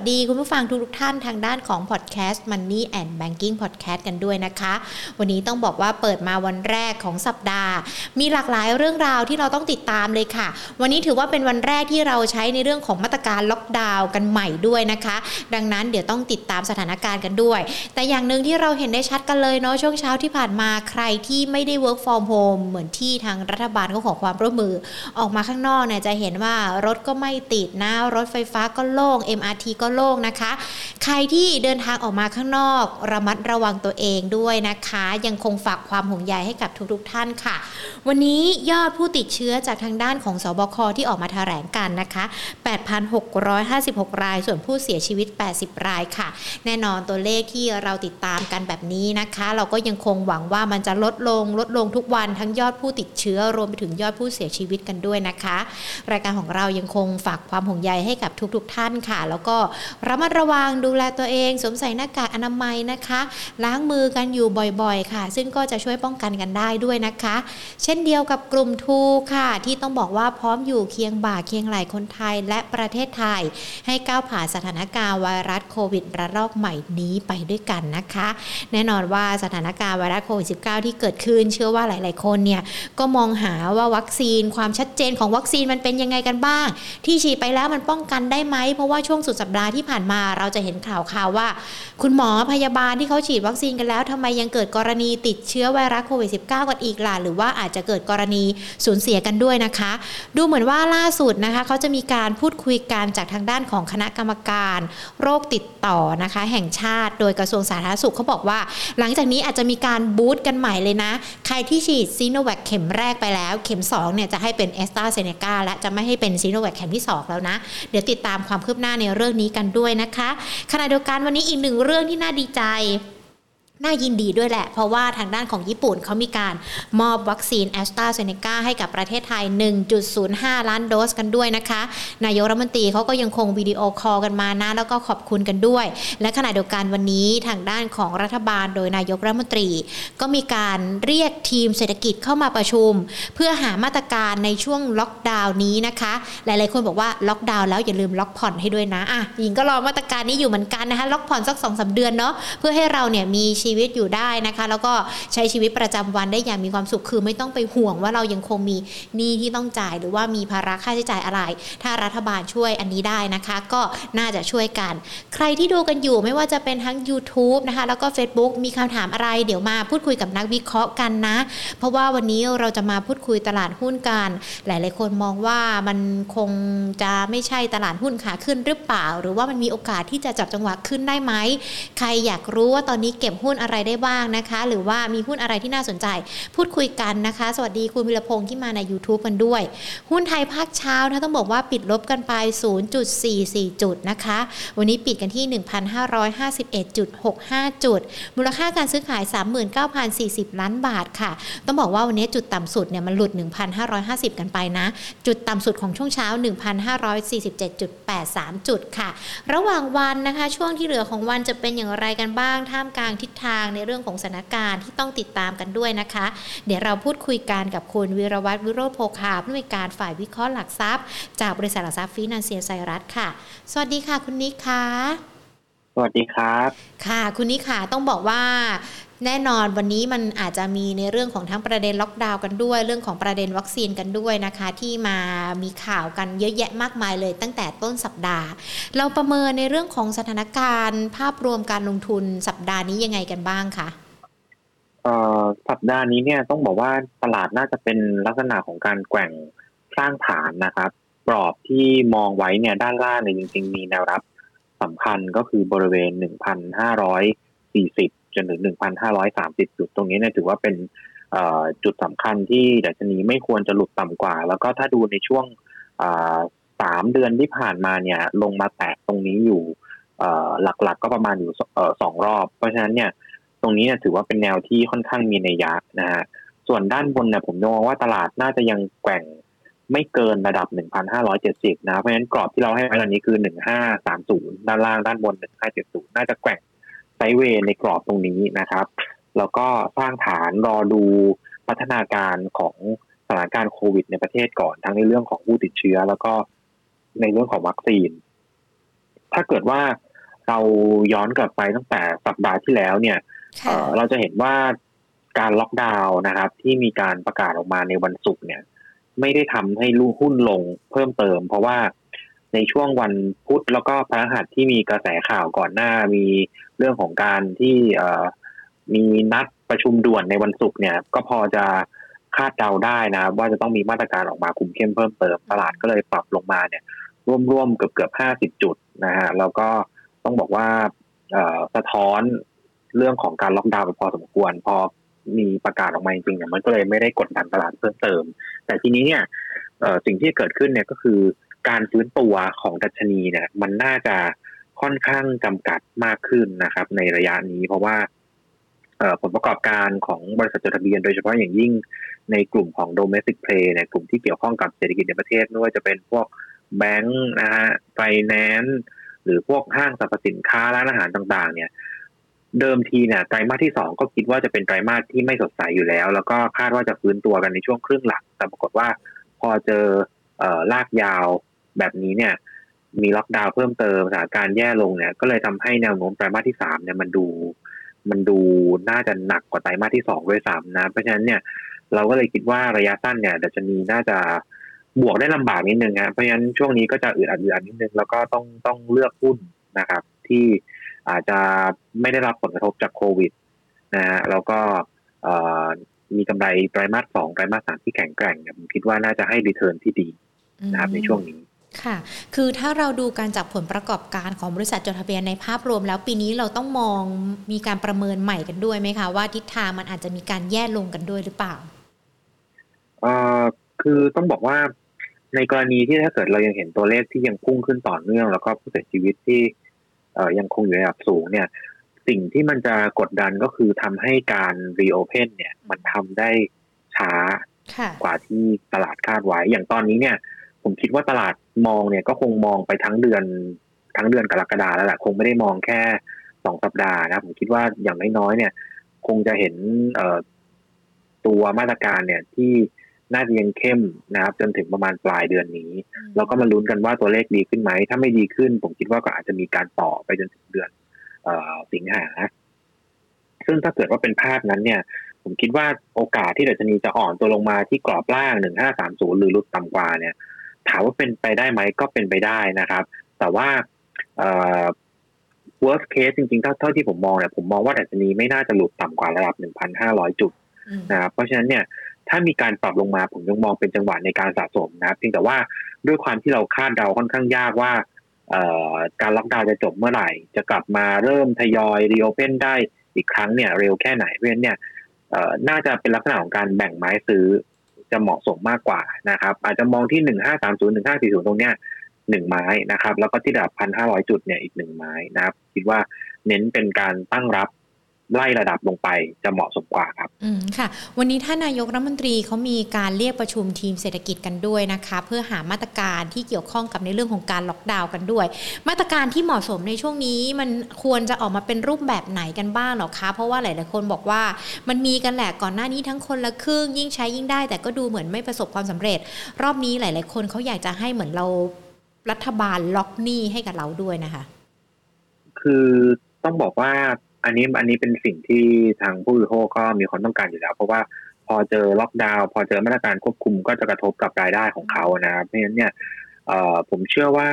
วัสดีคุณผู้ฟังทุกท่านทางด้านของพอดแคสต์ Money and Banking Podcast กันด้วยนะคะ วันนี้ต้องบอกว่าเปิดมาวันแรกของสัปดาห์ มีหลากหลายเรื่องราวที่เราต้องติดตามเลยค่ะ วันนี้ถือว่าเป็นวันแรกที่เราใช้ในเรื่องของมาตรการล็อกดาวน์กันใหม่ด้วยนะคะ ดังนั้นเดี๋ยวต้องติดตามสถานการณ์กันด้วย แต่อย่างหนึ่งที่เราเห็นได้ชัดกันเลยเนาะช่วงเช้าที่ผ่านมาใครที่ไม่ได้ work from home เหมือนที่ทางรัฐบาลเขาขอความร่วมมือออกมาข้างนอกเนี่ยจะเห็นว่ารถก็ไม่ติดนะรถไฟฟ้าก็โล่ง MRT ก็โล่งนะคะ ใครที่เดินทางออกมาข้างนอก ระมัดระวังตัวเองด้วยนะคะ ยังคงฝากความห่วงใยให้กับทุกๆท่านค่ะ วันนี้ยอดผู้ติดเชื้อจากทางด้านของสบคที่ออกมาแถลงกันนะคะ 8,656 ราย ส่วนผู้เสียชีวิต 80 รายค่ะ แน่นอนตัวเลขที่เราติดตามกันแบบนี้นะคะ เราก็ยังคงหวังว่ามันจะลดลงลดลงทุกวันทั้งยอดผู้ติดเชื้อรวมไปถึงยอดผู้เสียชีวิตกันด้วยนะคะ รายการของเรายังคงฝากความห่วงใยให้กับทุกๆท่านค่ะ แล้วก็ระมัดระวังดูแลตัวเอง สวมใส่หน้ากากอนามัยนะคะ ล้างมือกันอยู่บ่อยๆ ค่ะ ซึ่งก็จะช่วยป้องกันกันได้ด้วยนะคะ เช่นเดียวกับกลุ่มทูค่ะ ที่ต้องบอกว่าพร้อมอยู่เคียงบ่าเคียงไหลคนไทยและประเทศไทย ให้ก้าวผ่านสถานการณ์ไวรัสโควิดระลอกใหม่นี้ไปด้วยกันนะคะ แน่นอนว่าสถานการณ์ไวรัสโควิด -19 ที่เกิดขึ้นเชื่อว่าหลาย ๆ คนเนี่ยก็มองหาว่าวัคซีนความชัดเจนของวัคซีนมันเป็นยังไงกันบ้าง ที่ฉีดไปแล้วมันป้องกันได้ไหมเพราะว่าช่วงสุดสัปดาห์ที่ผ่านมาเราจะเห็นข่าวข่าวว่า คุณหมอพยาบาลที่เขาฉีดวัคซีนกันแล้วทำไมยังเกิดกรณีติดเชื้อไวรัสโควิด -19 กันอีกล่ะหรือว่าอาจจะเกิดกรณีสูญเสียกันด้วยนะคะ ดูเหมือนว่าล่าสุดนะคะเขาจะมีการพูดคุยกันจากทางด้านของคณะกรรมการ โรคติดต่อนะคะ แห่งชาติ โดยกระทรวงสาธารณสุขเขาบอกว่า หลังจากนี้อาจจะมีการ boost กันใหม่เลยนะ ใครที่ฉีดซีโนแวคเข็มแรกไปแล้ว เข็ม2เนี่ยจะให้เป็นแอสตราเซเนกาและจะไม่ให้เป็นซีโนแวคเข็มที่ 2 แล้วนะ เดี๋ยวติดตามความคืบหน้าในเรื่องนี้กันด้วยนะคะขณะเดียวกันวันนี้อีกหนึ่งเรื่องที่น่าดีใจ น่ายินดีด้วยแหละ เพราะว่าทางด้านของญี่ปุ่นเขามีการมอบวัคซีนแอสตราเซเนกาให้กับประเทศไทย 1.05 ล้านโดสกันด้วยนะคะ นายกรัฐมนตรีเขาก็ยังคงวิดีโอคอลกันมานะ แล้วก็ขอบคุณกันด้วย และขณะเดียวกันวันนี้ทางด้านของรัฐบาลโดยนายกรัฐมนตรี ก็มีการเรียกทีมเศรษฐกิจเข้ามาประชุม เพื่อหามาตรการในช่วงล็อกดาวน์นี้นะคะ หลายๆคนบอกว่าล็อกดาวน์แล้วอย่าลืมล็อกผ่อนให้ด้วยนะอะหญิงก็รอมาตรการนี้อยู่เหมือนกันนะคะล็อกผ่อนสักสองสาเดือนเนาะเพื่อให้เราเนี่ยมีชีีวิตอยู่ได้นะคะ แล้วก็ใช้ชีวิตประจำวันได้อย่างมีความสุขคือไม่ต้องไปห่วงว่าเรายังคงมีหนี้ที่ต้องจ่ายหรือว่ามีภาระค่าใช้จ่ายอะไร ถ้ารัฐบาลช่วยอันนี้ได้นะคะ ก็น่าจะช่วยกัน ใครที่ดูกันอยู่ไม่ว่าจะเป็นทั้ง YouTube นะคะ แล้วก็ Facebook มีคำถามอะไร เดี๋ยวมาพูดคุยกับนักวิเคราะห์กันนะ เพราะว่าวันนี้เราจะมาพูดคุยตลาดหุ้นกัน หลาย ๆ คนมองว่ามันคงจะไม่ใช่ตลาดหุ้นขาขึ้นหรือเปล่า หรือว่ามันมีโอกาสที่จะจับจังหวะขึ้นได้ไหม ใครอยากรู้ว่าตอนนี้เก็บหุ้นอะไรได้บ้างนะคะ หรือว่ามีหุ้นอะไรที่น่าสนใจ พูดคุยกันนะคะ สวัสดีคุณวิรพงศ์ที่มาใน YouTube กันด้วย หุ้นไทยภาคเช้านะต้องบอกว่าปิดลบกันไป 0.44 จุดนะคะ วันนี้ปิดกันที่ 1,551.65 จุด มูลค่าการซื้อขาย 39,040 ล้านบาทค่ะ ต้องบอกว่าวันนี้จุดต่ำสุดเนี่ยมันหลุด 1,550 กันไปนะ จุดต่ำสุดของช่วงเช้า 1,547.83 จุดค่ะ ระหว่างวันนะคะ ช่วงที่เหลือของวันจะเป็นอย่างไรกันบ้าง ท่ามกลางทิศทางในเรื่องของสถานการณ์ที่ต้องติดตามกันด้วยนะคะ เดี๋ยวเราพูดคุยกันกับคุณวีระวัฒน์ วิโรจน์โภคาผู้อำนวยการฝ่ายวิเคราะห์หลักทรัพย์ จากบริษัทหลักทรัพย์ฟินันเซียไซรัสค่ะ สวัสดีค่ะคุณนิกค่ะสวัสดีครับ ค่ะ คุณนิกค่ะต้องบอกว่า แน่นอนวันนี้มันอาจจะมีในเรื่องของทั้งประเด็นล็อกดาวน์กันด้วย เรื่องของประเด็นวัคซีนกันด้วยนะคะ ที่มามีข่าวกันเยอะแยะมากมายเลย ตั้งแต่ต้นสัปดาห์ เราประเมินในเรื่องของสถานการณ์ ภาพรวมการลงทุนสัปดาห์นี้ยังไงกันบ้างคะสัปดาห์นี้เนี่ยต้องบอกว่าตลาดน่าจะเป็นลักษณะของการแกว่งสร้างฐานนะครับกรอบที่มองไว้เนี่ยด้านล่างเนี่ยจริง ๆ มีแนวรับสำคัญก็คือบริเวณ 1,540 จนถึง 1,530 จุดตรงนี้เนี่ยถือว่าเป็นจุดสำคัญที่ดัชนีไม่ควรจะหลุดต่ำกว่า แล้วก็ถ้าดูในช่วงสามเดือนที่ผ่านมาเนี่ยลงมาแตะตรงนี้อยู่หลักๆก็ประมาณอยู่สองรอบ เพราะฉะนั้นเนี่ยตรงนี้เนี่ยถือว่าเป็นแนวที่ค่อนข้างมีในัยยะนะฮะส่วนด้านบนเนี่ยผมมองว่าตลาดน่าจะยังแกว่งไม่เกินระดับ 1,570 นะ เพราะฉะนั้นกรอบที่เราให้ไว้ตอนนี้คือ 1,530 ด้านล่างด้านบน 1,570 น่าจะแกว่ง ไซด์เวย์ในกรอบตรงนี้นะครับ แล้วก็สร้างฐานรอดูพัฒนาการของสถานการณ์โควิดในประเทศก่อน ทั้งในเรื่องของผู้ติดเชื้อ แล้วก็ในเรื่องของวัคซีน ถ้าเกิดว่าเราย้อนกลับไปตั้งแต่สัปดาห์ที่แล้วเนี่ยค่ะเอ่อเราจะเห็นว่าการล็อกดาวน์นะครับ ที่มีการประกาศออกมาในวันศุกร์เนี่ย ไม่ได้ทำให้ลู่หุ้นลงเพิ่มเติม เพราะว่า ในช่วงวันพุธแล้วก็พฤหัสที่มีกระแสข่าวก่อนหน้ามีเรื่องของการที่มีนัดประชุมด่วนในวันศุกร์เนี่ย ก็พอจะคาดเดาได้นะ ว่าจะต้องมีมาตรการออกมาคุมเข้มเพิ่มเติมตลาดก็เลยปรับลงมาเนี่ย ร่วมๆเกือบเกือบห้าสิบจุดนะฮะแล้วก็ต้องบอกว่าสะท้อนเรื่องของการล็อกดาวน์ไปพอสมควร พอมีประกาศออกมาจริงๆเนี่ยมันก็เลยไม่ได้กดดันตลาดเพิ่มเติม แต่ทีนี้เนี่ยสิ่งที่เกิดขึ้นเนี่ยก็คือ การฟื้นตัวของดัชนีเนี่ย มันน่าจะค่อนข้างจำกัดมากขึ้นนะครับ ในระยะนี้เพราะว่าผลประกอบการของบริษัทจดทะเบียน โดยเฉพาะอย่างยิ่งในกลุ่มของ domestic play เนี่ยกลุ่มที่เกี่ยวข้องกับเศรษฐกิจในประเทศไม่ว่าจะเป็นพวกแบงค์นะฮะไฟแนนซ์หรือพวกห้างสรรพสินค้าร้านอาหารต่างๆ เนี่ยเดิมทีเนี่ยไตรมาสที่สองก็คิดว่าจะเป็นไตรมาสที่ไม่สดใสอยู่แล้ว แล้วก็คาดว่าจะฟื้นตัวกันในช่วงครึ่งหลังแต่ปรากฏว่าพอเจอเออลากยาว แบบนี้เนี่ย มีล็อกดาวน์เพิ่มเติมสถานการณ์แย่ลงเนี่ย ก็เลยทำให้แนวโน้มไตรมาสที่สามเนี่ยมันดู มันดูน่าจะหนักกว่าไตรมาสที่สองด้วยซ้ำนะ เพราะฉะนั้นเนี่ยเราก็เลยคิดว่าระยะสั้นเนี่ยดัชนีน่าจะบวกได้ลำบากนิดนึงนะเพราะฉะนั้นช่วงนี้ก็จะอึดอัดอึดอัดนิดนึงแล้วก็ต้องต้องเลือกหุ้นนะครับ ที่อาจจะไม่ได้รับผลกระทบจากโควิดนะฮะแล้วก็มีกำไรไตรมาสสองไตรมาสสามที่แข็งแกร่งเนี่ยผมคิดว่าน่าจะให้รีเทิร์นที่ดีนะครับในช่วงนี้ ค่ะ คือถ้าเราดูการจากผลประกอบการของบริษัทจดทะเบียนในภาพรวม แล้วปีนี้เราต้องมองมีการประเมินใหม่กันด้วยไหมคะ ว่าทิศทางมันอาจจะมีการแย่ลงกันด้วยหรือเปล่าเอ่อคือต้องบอกว่าในกรณีที่ถ้าเกิดเรายังเห็นตัวเลขที่ยังพุ่งขึ้นต่อเนื่อง แล้วก็ผู้เสียชีวิตที่เอ่อยังคงอยู่ในระดับสูงเนี่ย สิ่งที่มันจะกดดันก็คือทำให้การรีโอเพนเนี่ย มันทำได้ช้าค่ะกว่าที่ตลาดคาดไว้อย่างตอนนี้เนี่ย ผมคิดว่าตลาดมองเนี่ยก็คงมองไปทั้งเดือนทั้งเดือนกรกฎาแล้วแหละคงไม่ได้มองแค่สองสัปดาห์นะผมคิดว่าอย่างน้อยๆเนี่ย คงจะเห็นเอ่อตัวมาตรการเนี่ยที่น่าจะยังเข้มนะครับ จนถึงประมาณปลายเดือนนี้ เราก็มาลุ้นกันว่าตัวเลขดีขึ้นไหม ถ้าไม่ดีขึ้น ผมคิดว่าก็อาจจะมีการต่อไปจนถึงเดือนเอ่อสิงหา ซึ่งถ้าเกิดว่าเป็นภาพนั้นเนี่ย ผมคิดว่าโอกาสที่ดัชนีจะอ่อนตัวลงมาที่กรอบล่างหนึ่งห้าสามศูนย์หรือลดต่ำกว่าเนี่ย ถามว่าเป็นไปได้ไหมก็เป็นไปได้นะครับ แต่ว่าเอ่อ worst case จริงๆเท่าเท่าที่ผมมองเนี่ยผมมองว่าดัชนีไม่น่าจะหลุดต่ำกว่าระดับ 1,500 จุดอืมนะครับเพราะฉะนั้นเนี่ยถ้ามีการปรับลงมาผมยังมองเป็นจังหวะในการสะสมนะครับเพียงแต่ว่าด้วยความที่เราคาดเดาค่อนข้างยากว่าเอ่อการล็อกดาวน์จะจบเมื่อไหร่ จะกลับมาเริ่มทยอยรีโอเพนได้อีกครั้งเนี่ยเร็วแค่ไหนเพราะฉะนั้นเนี่ยเอ่อน่าจะเป็นลักษณะของการแบ่งไม้ซื้อ จะเหมาะสมมากกว่านะครับ อาจจะมองที่หนึ่งห้าสามศูนย์หนึ่งห้าสี่ศูนย์ตรงเนี้ยหนึ่งไม้นะครับ แล้วก็ที่ระดับพันห้าร้อยจุดเนี่ยอีกหนึ่งไม้นะครับ คิดว่าเน้นเป็นการตั้งรับ ไล่ระดับลงไปจะเหมาะสมกว่าครับ อืมค่ะ วันนี้ท่านนายกรัฐมนตรีเขามีการเรียกประชุมทีมเศรษฐกิจกันด้วยนะคะ เพื่อหามาตรการที่เกี่ยวข้องกับในเรื่องของการล็อกดาวน์กันด้วย มาตรการที่เหมาะสมในช่วงนี้มันควรจะออกมาเป็นรูปแบบไหนกันบ้างหรอคะ เพราะว่าหลายๆคนบอกว่ามันมีกันแหละก่อนหน้านี้ทั้งคนละครึ่งยิ่งใช้ยิ่งได้ แต่ก็ดูเหมือนไม่ประสบความสำเร็จ รอบนี้หลาย ๆ คนเขาอยากจะให้เหมือนเรารัฐบาลล็อกหนี้ให้กับเราด้วยนะคะ คือต้องบอกว่า อันนี้อันนี้เป็นสิ่งที่ทางผู้บริโภคก็มีความต้องการอยู่แล้ว เพราะว่าพอเจอล็อกดาวน์พอเจอมาตรการควบคุมก็จะกระทบกับรายได้ของเขานะครับเพราะฉะนั้นเนี่ยผมเชื่อว่า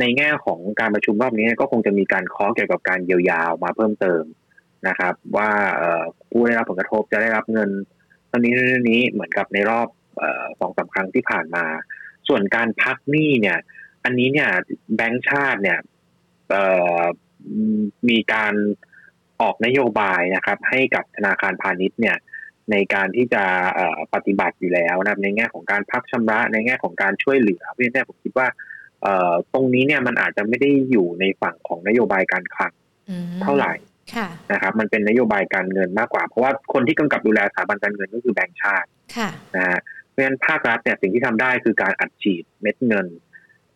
ในแง่ของการประชุมรอบนี้ก็คงจะมีการคาะเกี่ยวกับการเยียวยามาเพิ่มเติมนะครับ ว่าผู้ได้รับผลกระทบจะได้รับเงินเท่านี้เท่านี้เหมือนกับในรอบสองสามครั้งที่ผ่านมา ส่วนการพักหนี้เนี่ย อันนี้เนี่ยแบงก์ชาติเนี่ย มีการออกนโยบายนะครับ ให้กับธนาคารพาณิชย์เนี่ยในการที่จะเอ่อปฏิบัติอยู่แล้วนะครับในแง่ของการพักชำระในแง่ของการช่วยเหลือเพราะฉะนั้นผมคิดว่าเอ่อตรงนี้เนี่ยมันอาจจะไม่ได้อยู่ในฝั่งของนโยบายการคลังอืมเท่าไหร่ค่ะนะครับ มันเป็นนโยบายการเงินมากกว่า เพราะว่าคนที่กำกับดูแลสถาบันการเงินก็คือแบงก์ชาติค่ะนะฮะเพราะฉะนั้นภาครัฐเนี่ยสิ่งที่ทำได้คือการอัดฉีดเม็ดเงิน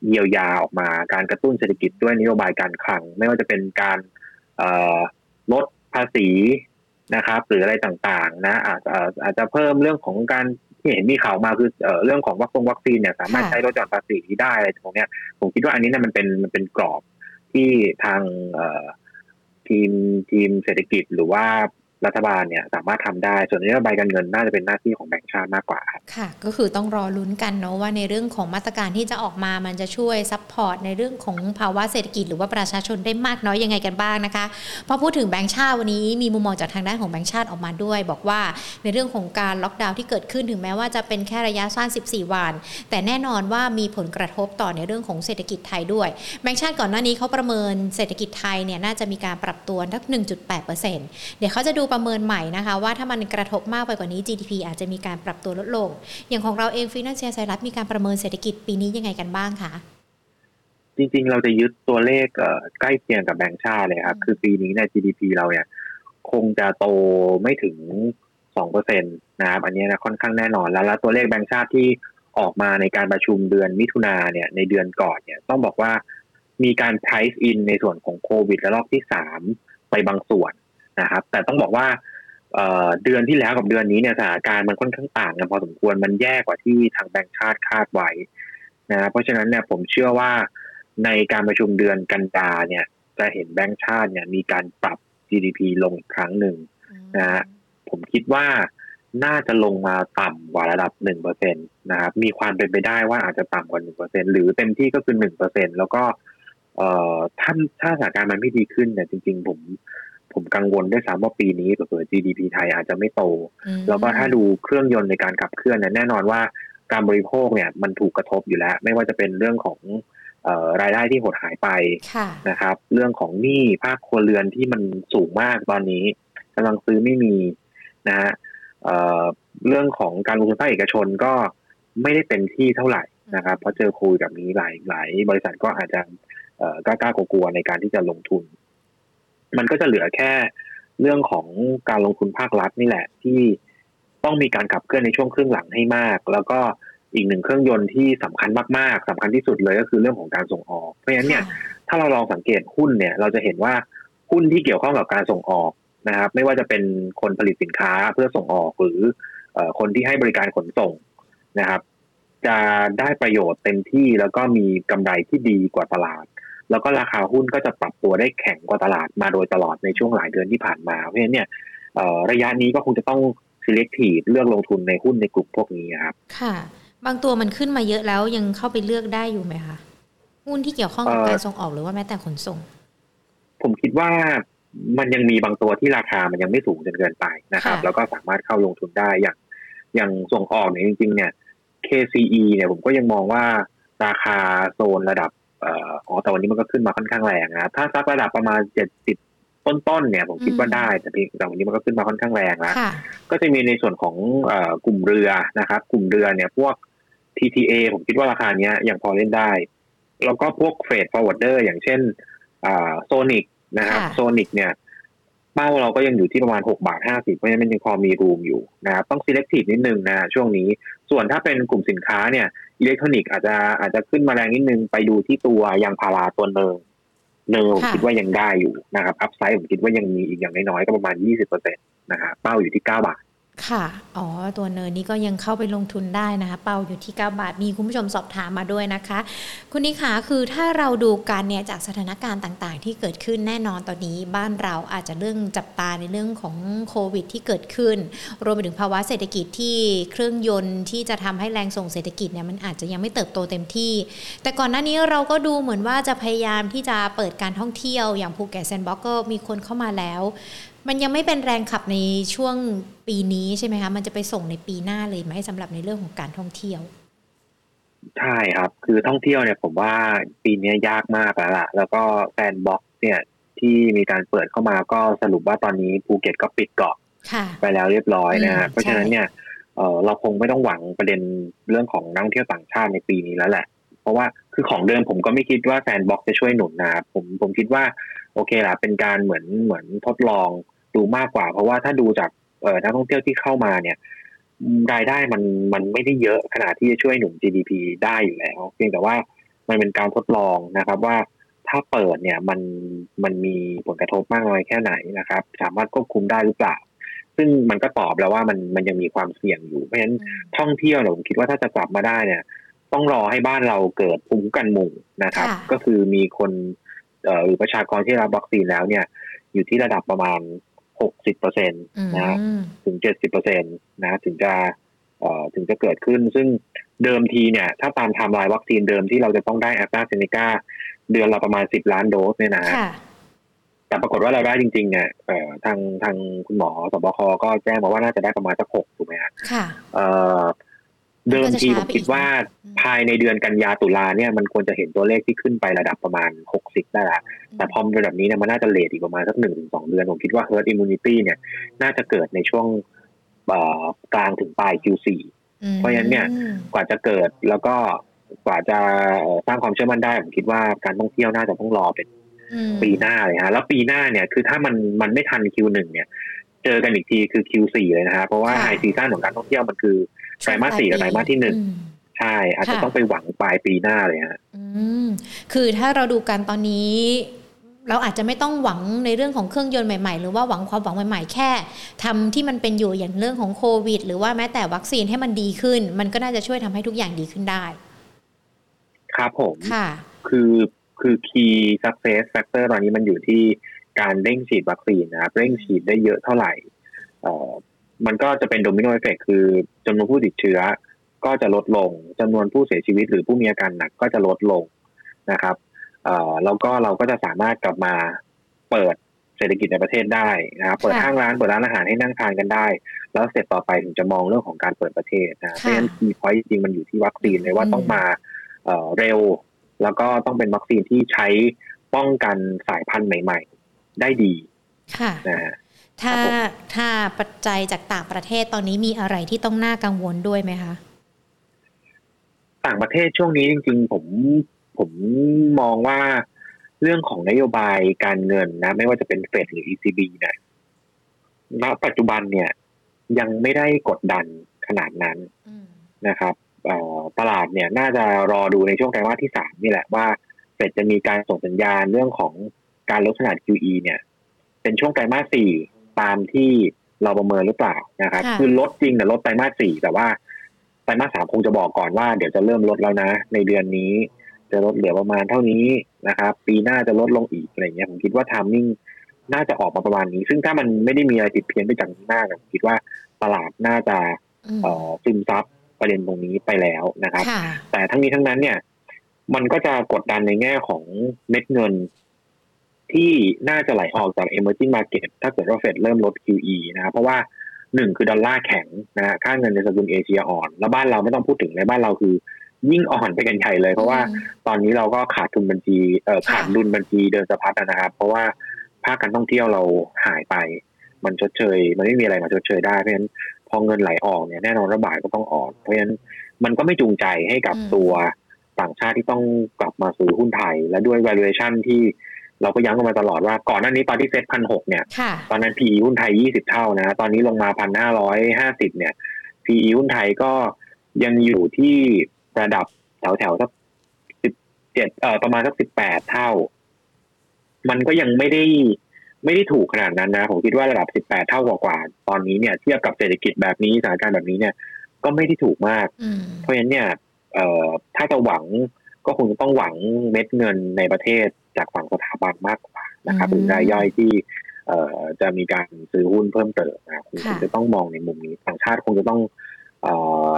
เยียวยาออกมาการกระตุ้นเศรษฐกิจด้วยนโยบายการคลัง ไม่ว่าจะเป็นการเอ่อลดภาษีนะครับ หรืออะไรต่างๆ นะอาจจะอาจจะเพิ่มเรื่องของการที่เห็นมีข่าวมาคือเอ่อเรื่องของวัคซีนวัคซีนเนี่ยสามารถค่ะใช้ลดหย่อนภาษีได้อะไรตรงเนี้ยผมคิดว่าอันนี้เนี่ยมันเป็นมันเป็นกรอบที่ทางทีมทีมเศรษฐกิจหรือว่า รัฐบาลเนี่ยสามารถทำได้ ส่วนนโยบายการเงินน่าจะเป็นหน้าที่ของแบงก์ชาติมากกว่าครับค่ะ ก็คือต้องรอลุ้นกันเนาะว่าในเรื่องของมาตรการที่จะออกมามันจะช่วย support ในเรื่องของภาวะเศรษฐกิจหรือว่าประชาชนได้มากน้อยยังไงกันบ้างนะคะพอพูดถึงแบงก์ชาติวันนี้มีมุมมองจากทางด้านของแบงก์ชาติออกมาด้วย บอกว่าในเรื่องของการล็อกดาวน์ที่เกิดขึ้นถึงแม้ว่าจะเป็นแค่ระยะสั้น 14 วัน แต่แน่นอนว่ามีผลกระทบต่อในเรื่องของเศรษฐกิจไทยด้วยแบงก์ชาติก่อนหน้านี้เขาประเมินเศรษฐกิจไทยเนี่ยน่าจะมีการปรับตัวทัก1.8%เดี๋ยวเขาจะดูประเมินใหม่นะคะคะ ว่าถ้ามันกระทบมากไปกว่านี้ GDP อาจจะมีการปรับตัวลดลง อย่างของเราเองฟินแลนเซียไซรัสมีการประเมินเศรษฐกิจปีนี้ยังไงกันบ้างคะจริงๆ เราจะยึดตัวเลขใกล้เคียงกับแบงก์ชาติเลยครับ คือปีนี้ใน GDP เราเนี่ย คงจะโตไม่ถึงสองเปอร์เซ็นตนะครับ อันนี้นะค่อนข้างแน่นอนแล้วแล้วตัวเลขแบงก์ชาติที่ออกมาในการประชุมเดือนมิถุนาเนี่ย ในเดือนก่อนเนี่ย ต้องบอกว่ามีการ price in ในส่วนของโควิดและรอบที่สามไปบางส่วน นะครับ แต่ต้องบอกว่าเดือนที่แล้วกับเดือนนี้เนี่ยสถานการณ์มันค่อนข้างต่างกันพอสมควรมันแย่กว่าที่ทางแบงค์ชาติคาดไว้นะเพราะฉะนั้นเนี่ยผมเชื่อว่าในการประชุมเดือนกันยาเนี่ย จะเห็นแบงค์ชาติเนี่ยมีการปรับ GDP ลงครั้งหนึ่งนะผมคิดว่าน่าจะลงมาต่ำกว่าระดับหนึ่งเปอร์เซ็นตนะครับ มีความเป็นไปได้ว่าอาจจะต่ำกว่าหนึ่งเปอร์เซ็นหรือเต็มที่ก็คือหนึ่งเปอร์เซ็นแล้วก็ เอ่อถ้าถ้าสถานการณ์มันไม่ดีขึ้นเนี่ยจริง ๆ ผม ผมกังวลด้วยซ้ำว่าปีนี้เผื่อ GDP ไทยอาจจะไม่โต แล้วก็ถ้าดูเครื่องยนต์ในการขับเคลื่อนเนี่ยแน่นอนว่าการบริโภคเนี่ยมันถูกกระทบอยู่แล้ว ไม่ว่าจะเป็นเรื่องของรายได้ที่หดหายไปนะครับ เรื่องของหนี้ภาคครัวเรือนที่มันสูงมากตอนนี้กำลังซื้อไม่มีนะฮะเรื่องของการลงทุนภาคเอกชนก็ไม่ได้เต็มที่เท่าไหร่นะครับเพราะเจอโควิดแบบนี้หลายหลายบริษัทก็อาจจะกล้ากลัวในการที่จะลงทุน มันก็จะเหลือแค่เรื่องของการลงทุนภาครัฐนี่แหละ ที่ต้องมีการขับเคลื่อนในช่วงครึ่งหลังให้มาก แล้วก็อีกหนึ่งเครื่องยนต์ที่สำคัญมากๆสำคัญที่สุดเลยก็คือเรื่องของการส่งออก เพราะฉะนั้นเนี่ยถ้าเราลองสังเกตหุ้นเนี่ย เราจะเห็นว่าหุ้นที่เกี่ยวข้องกับการส่งออกนะครับ ไม่ว่าจะเป็นคนผลิตสินค้าเพื่อส่งออกหรือคนที่ให้บริการขนส่งนะครับ จะได้ประโยชน์เต็มที่แล้วก็มีกำไรที่ดีกว่าตลาด แล้วก็ราคาหุ้นก็จะปรับตัวได้แข็งกว่าตลาดมาโดยตลอดในช่วงหลายเดือนที่ผ่านมา เพราะฉะนั้นเนี่ยระยะนี้ก็คงจะต้อง selective เลือกลงทุนในหุ้นในกลุ่มพวกนี้ครับ ค่ะ บางตัวมันขึ้นมาเยอะแล้วยังเข้าไปเลือกได้อยู่ไหมคะ หุ้นที่เกี่ยวข้องกับการส่งออกหรือว่าแม้แต่ขนส่ง ผมคิดว่ามันยังมีบางตัวที่ราคามันยังไม่สูงจนเกินไปนะครับ แล้วก็สามารถเข้าลงทุนได้อย่างอย่างส่งออกเนี่ยจริง ๆ เนี่ย KCE เนี่ยผมก็ยังมองว่าราคาโซนระดับ อ๋อแต่วันนี้มันก็ขึ้นมาค่อนข้างแรงนะถ้าสักระดับประมาณเจ็ดสิบต้นๆเนี่ยผมคิดว่าได้ แต่เพียงแต่วันนี้มันก็ขึ้นมาค่อนข้างแรงแล้วก็จะมีในส่วนของกลุ่มเรือนะครับ กลุ่มเรือเนี่ยพวก TTA ผมคิดว่าราคาเนี้ยยังพอเล่นได้ แล้วก็พวก freight forwarder อย่างเช่นโซนิกนะครับโซนิกเนี่ยเป้าเราก็ยังอยู่ที่ประมาณ6บาท50เพราะฉะนั้นมันยังพอมี room อยู่นะครับต้อง selective นิดนึงนะช่วงนี้ ส่วนถ้าเป็นกลุ่มสินค้าเนี่ย อิเล็กทรอนิกส์อาจจะอาจจะขึ้นมาแรงนิดนึงไปดูที่ตัวยางพาราตัวหนึ่งเนิงผมคิดว่ายังได้อยู่นะครับอัพไซด์ผมคิดว่ายังมีอีกอย่างน้อยๆก็ประมาณ20%นะฮะเป้าอยู่ที่9บาท ค่ะ อ๋อ ตัวเนินนี้ก็ยังเข้าไปลงทุนได้นะคะ เป้าอยู่ที่ 9 บาท มีคุณผู้ชมสอบถามมาด้วยนะคะ คุณนิขาคือถ้าเราดูการเนี่ยจากสถานการณ์ต่างๆ ที่เกิดขึ้นแน่นอนตอนนี้บ้านเราอาจจะเรื่องจับตาในเรื่องของโควิดที่เกิดขึ้น รวมไปถึงภาวะเศรษฐกิจที่เครื่องยนต์ที่จะทำให้แรงส่งเศรษฐกิจเนี่ยมันอาจจะยังไม่เติบโตเต็มที่ แต่ก่อนหน้านี้เราก็ดูเหมือนว่าจะพยายามที่จะเปิดการท่องเที่ยวอย่างภูเก็ต sandbox ก็มีคนเข้ามาแล้ว มันยังไม่เป็นแรงขับในช่วงปีนี้ใช่ไหมคะ มันจะไปส่งในปีหน้าเลยไหมสำหรับในเรื่องของการท่องเที่ยว ใช่ครับ คือท่องเที่ยวเนี่ยผมว่าปีนี้ยากมากแล้วล่ะ แล้วก็ sandbox เนี่ยที่มีการเปิดเข้ามาก็สรุปว่าตอนนี้ภูเก็ตก็ปิดเกาะไปแล้วเรียบร้อยนะฮะเพราะฉะนั้นเนี่ยเราคงไม่ต้องหวังประเด็นเรื่องของนักท่องเที่ยวต่างชาติในปีนี้แล้วแหละ เพราะว่าคือของเดิมผมก็ไม่คิดว่าแฟนบ็อกจะช่วยหนุนนะผมผมคิดว่า โอเคละเป็นการเหมือนเหมือนทดลอง ดูมากกว่า เพราะว่าถ้าดูจากนักท่องเที่ยวที่เข้ามาเนี่ย รายได้มันมันไม่ได้เยอะขนาดที่จะช่วยหนุน GDP ได้อยู่แล้ว เพียงแต่ว่ามันเป็นการทดลองนะครับว่าถ้าเปิดเนี่ยมันมันมีผลกระทบมากน้อยแค่ไหนนะครับ สามารถควบคุมได้หรือเปล่า ซึ่งมันก็ตอบแล้วว่ามันมันยังมีความเสี่ยงอยู่เพราะฉะนั้นท่องเที่ยวเนี่ยผมคิดว่าถ้าจะกลับมาได้เนี่ย ต้องรอให้บ้านเราเกิดภูมิคุ้มกันหมู่นะครับ ก็คือมีคนเอ่อหรือประชากรที่รับวัคซีนแล้วเนี่ย อยู่ที่ระดับประมาณ หกสิบเปอร์เซ็นต์ อืมนะถึงเจ็ดสิบเปอร์เซ็นต์นะถึงจะเอ่อถึงจะเกิดขึ้น ซึ่งเดิมทีเนี่ย ถ้าตามไทม์ไลน์วัคซีนเดิมที่เราจะต้องได้แอสตราเซเนกาเดือนละประมาณสิบล้านโดสเนี่ยนะค่ะแต่ปรากฏว่าเราได้จริงๆเนี่ยเอ่อทางทางคุณหมอสบคก็แจ้งมาว่าน่าจะได้ประมาณสักหกถูกไหมฮะค่ะ เอ่อเดิมทีผมคิดว่าอืมภายในเดือนกันยาตุลาเนี่ยมันควรจะเห็นตัวเลขที่ขึ้นไประดับประมาณหกสิบได้ละแต่พอมันเป็นแบบนี้เนี่ยมันน่าจะเลทอีกประมาณสักหนึ่งถึงสองเดือน ผมคิดว่า herd immunity เนี่ยน่าจะเกิดในช่วงเอ่อกลางถึงปลาย Q4 อืมเพราะฉะนั้นเนี่ยกว่าจะเกิดแล้วก็กว่าจะเอ่อสร้างความเชื่อมั่นได้ ผมคิดว่าการท่องเที่ยวน่าจะต้องรอเป็นอืมปีหน้าเลยฮะแล้วปีหน้าเนี่ยคือถ้ามันมันไม่ทัน Q1 เนี่ย เจอกันอีกทีคือ Q4 เลยนะฮะเพราะว่าค่ะไฮซีซั่นของการท่องเที่ยวมันคือ ไตรมาสสี่กับไตรมาสที่หนึ่งอืมใช่อาจจะค่ะต้องไปหวังปลายปีหน้าเลยฮะอืมคือถ้าเราดูกันตอนนี้ เราอาจจะไม่ต้องหวังในเรื่องของเครื่องยนต์ใหม่ๆ หรือว่าหวังความหวังใหม่ๆ แค่ทำที่มันเป็นอยู่อย่างเรื่องของโควิด หรือว่าแม้แต่วัคซีนให้มันดีขึ้น มันก็น่าจะช่วยทำให้ทุกอย่างดีขึ้นได้ ครับผมค่ะ คือคือ key success factor ตอนนี้มันอยู่ที่การเร่งฉีดวัคซีนนะครับเร่งฉีดได้เยอะเท่าไหร่เอ่อ มันก็จะเป็น domino effect คือจำนวนผู้ติดเชื้อ ก็จะลดลงจำนวนผู้เสียชีวิตหรือผู้มีอาการหนักก็จะลดลงนะครับเอ่อแล้วก็เราก็จะสามารถกลับมาเปิดเศรษฐกิจในประเทศได้นะครับเปิดค่ะห้างร้านเปิดร้านอาหารให้นั่งทานกันได้ แล้วเสร็จต่อไปถึงจะมองเรื่องของการเปิดประเทศนะเพราะฉะนั้น key point จริงๆมันอยู่ที่วัคซีนเลยว่าอืมต้องมาเอ่อเร็ว แล้วก็ต้องเป็นวัคซีนที่ใช้ป้องกันสายพันธุ์ใหม่ ๆ ได้ดีค่ะนะฮะ ถ้าครับผมถ้าปัจจัยจากต่างประเทศตอนนี้มีอะไรที่ต้องน่ากังวลด้วยไหมคะ ต่างประเทศช่วงนี้จริง ๆ ผมผมมองว่าเรื่องของนโยบายการเงินนะ ไม่ว่าจะเป็นเฟดหรือ ECB เนี่ยณปัจจุบันเนี่ย ยังไม่ได้กดดันขนาดนั้นอืมนะครับเอ่อตลาดเนี่ยน่าจะรอดูในช่วงไตรมาสที่สามนี่แหละว่าเฟดจะมีการส่งสัญญาณเรื่องของการลดขนาด QE เนี่ย เป็นช่วงไตรมาสสี่ ตามที่เราประเมินหรือเปล่านะครับค่ะคือลดจริงแต่ลดไตรมาสสี่แต่ว่าไตรมาสสามคงจะบอกก่อนว่าเดี๋ยวจะเริ่มลดแล้วนะ ในเดือนนี้ จะลดเหลือประมาณเท่านี้นะครับ ปีหน้าจะลดลงอีกอะไรเงี้ยผมคิดว่าทามมิ่งน่าจะออกมาประมาณนี้ ซึ่งถ้ามันไม่ได้มีอะไรผิดเพี้ยนไปจากนี้มากผมคิดว่าตลาดน่าจะอืมเอ่อซึมซับประเด็นตรงนี้ไปแล้วนะครับค่ะแต่ทั้งนี้ทั้งนั้นเนี่ย มันก็จะกดดันในแง่ของเม็ดเงิน ที่น่าจะไหลออกจาก emerging market ถ้าเกิดว่าเฟดเริ่มลด QE นะครับเพราะว่าหนึ่งคือดอลลาร์แข็งนะฮะค่าเงินในสกุลเอเชียอ่อน แล้วบ้านเราไม่ต้องพูดถึงในบ้านเราคือ ยิ่งอ่อนไปกันใหญ่เลย เพราะว่าอืมตอนนี้เราก็ขาดทุนบัญชีเอ่อค่ะขาดดุลบัญชีเดินสะพัดนะครับ เพราะว่าภาคการท่องเที่ยวเราหายไป มันชดเชย มันไม่มีอะไรมาชดเชยได้เพราะฉะนั้นพอเงินไหลออกเนี่ยแน่นอนระบาดก็ต้องออกเพราะฉะนั้นมันก็ไม่จูงใจให้กับอืมตัวต่างชาติที่ต้องกลับมาซื้อหุ้นไทย และด้วย valuation ที่ เราก็ย้ำกันมาตลอดว่าก่อนหน้านี้ตอนที่เซ็ตพันหกเนี่ยค่ะตอนนั้น PE หุ้นไทย20เท่านะ ตอนนี้ลงมาพันห้าร้อยห้าสิบเนี่ย PE หุ้นไทยก็ยังอยู่ที่ระดับแถวแถวๆสักสิบเจ็ดเอ่อประมาณสักสิบแปดเท่า มันก็ยังไม่ได้ไม่ได้ถูกขนาดนั้นนะ ผมคิดว่าระดับสิบแปดเท่ากว่าๆตอนนี้เนี่ยเทียบกับเศรษฐกิจแบบนี้สถานการณ์แบบนี้เนี่ย ก็ไม่ได้ถูกมากอืมเพราะฉะนั้นเนี่ย เอ่อถ้าจะหวังก็คงจะต้องหวังเม็ดเงินในประเทศ จากฝั่งสถาบันมากกว่านะครับอืมหรือรายย่อยที่เอ่อจะมีการซื้อหุ้นเพิ่มเติมนะคงค่ะจะต้องมองในมุมนี้ต่างชาติคงจะต้องเอ่อ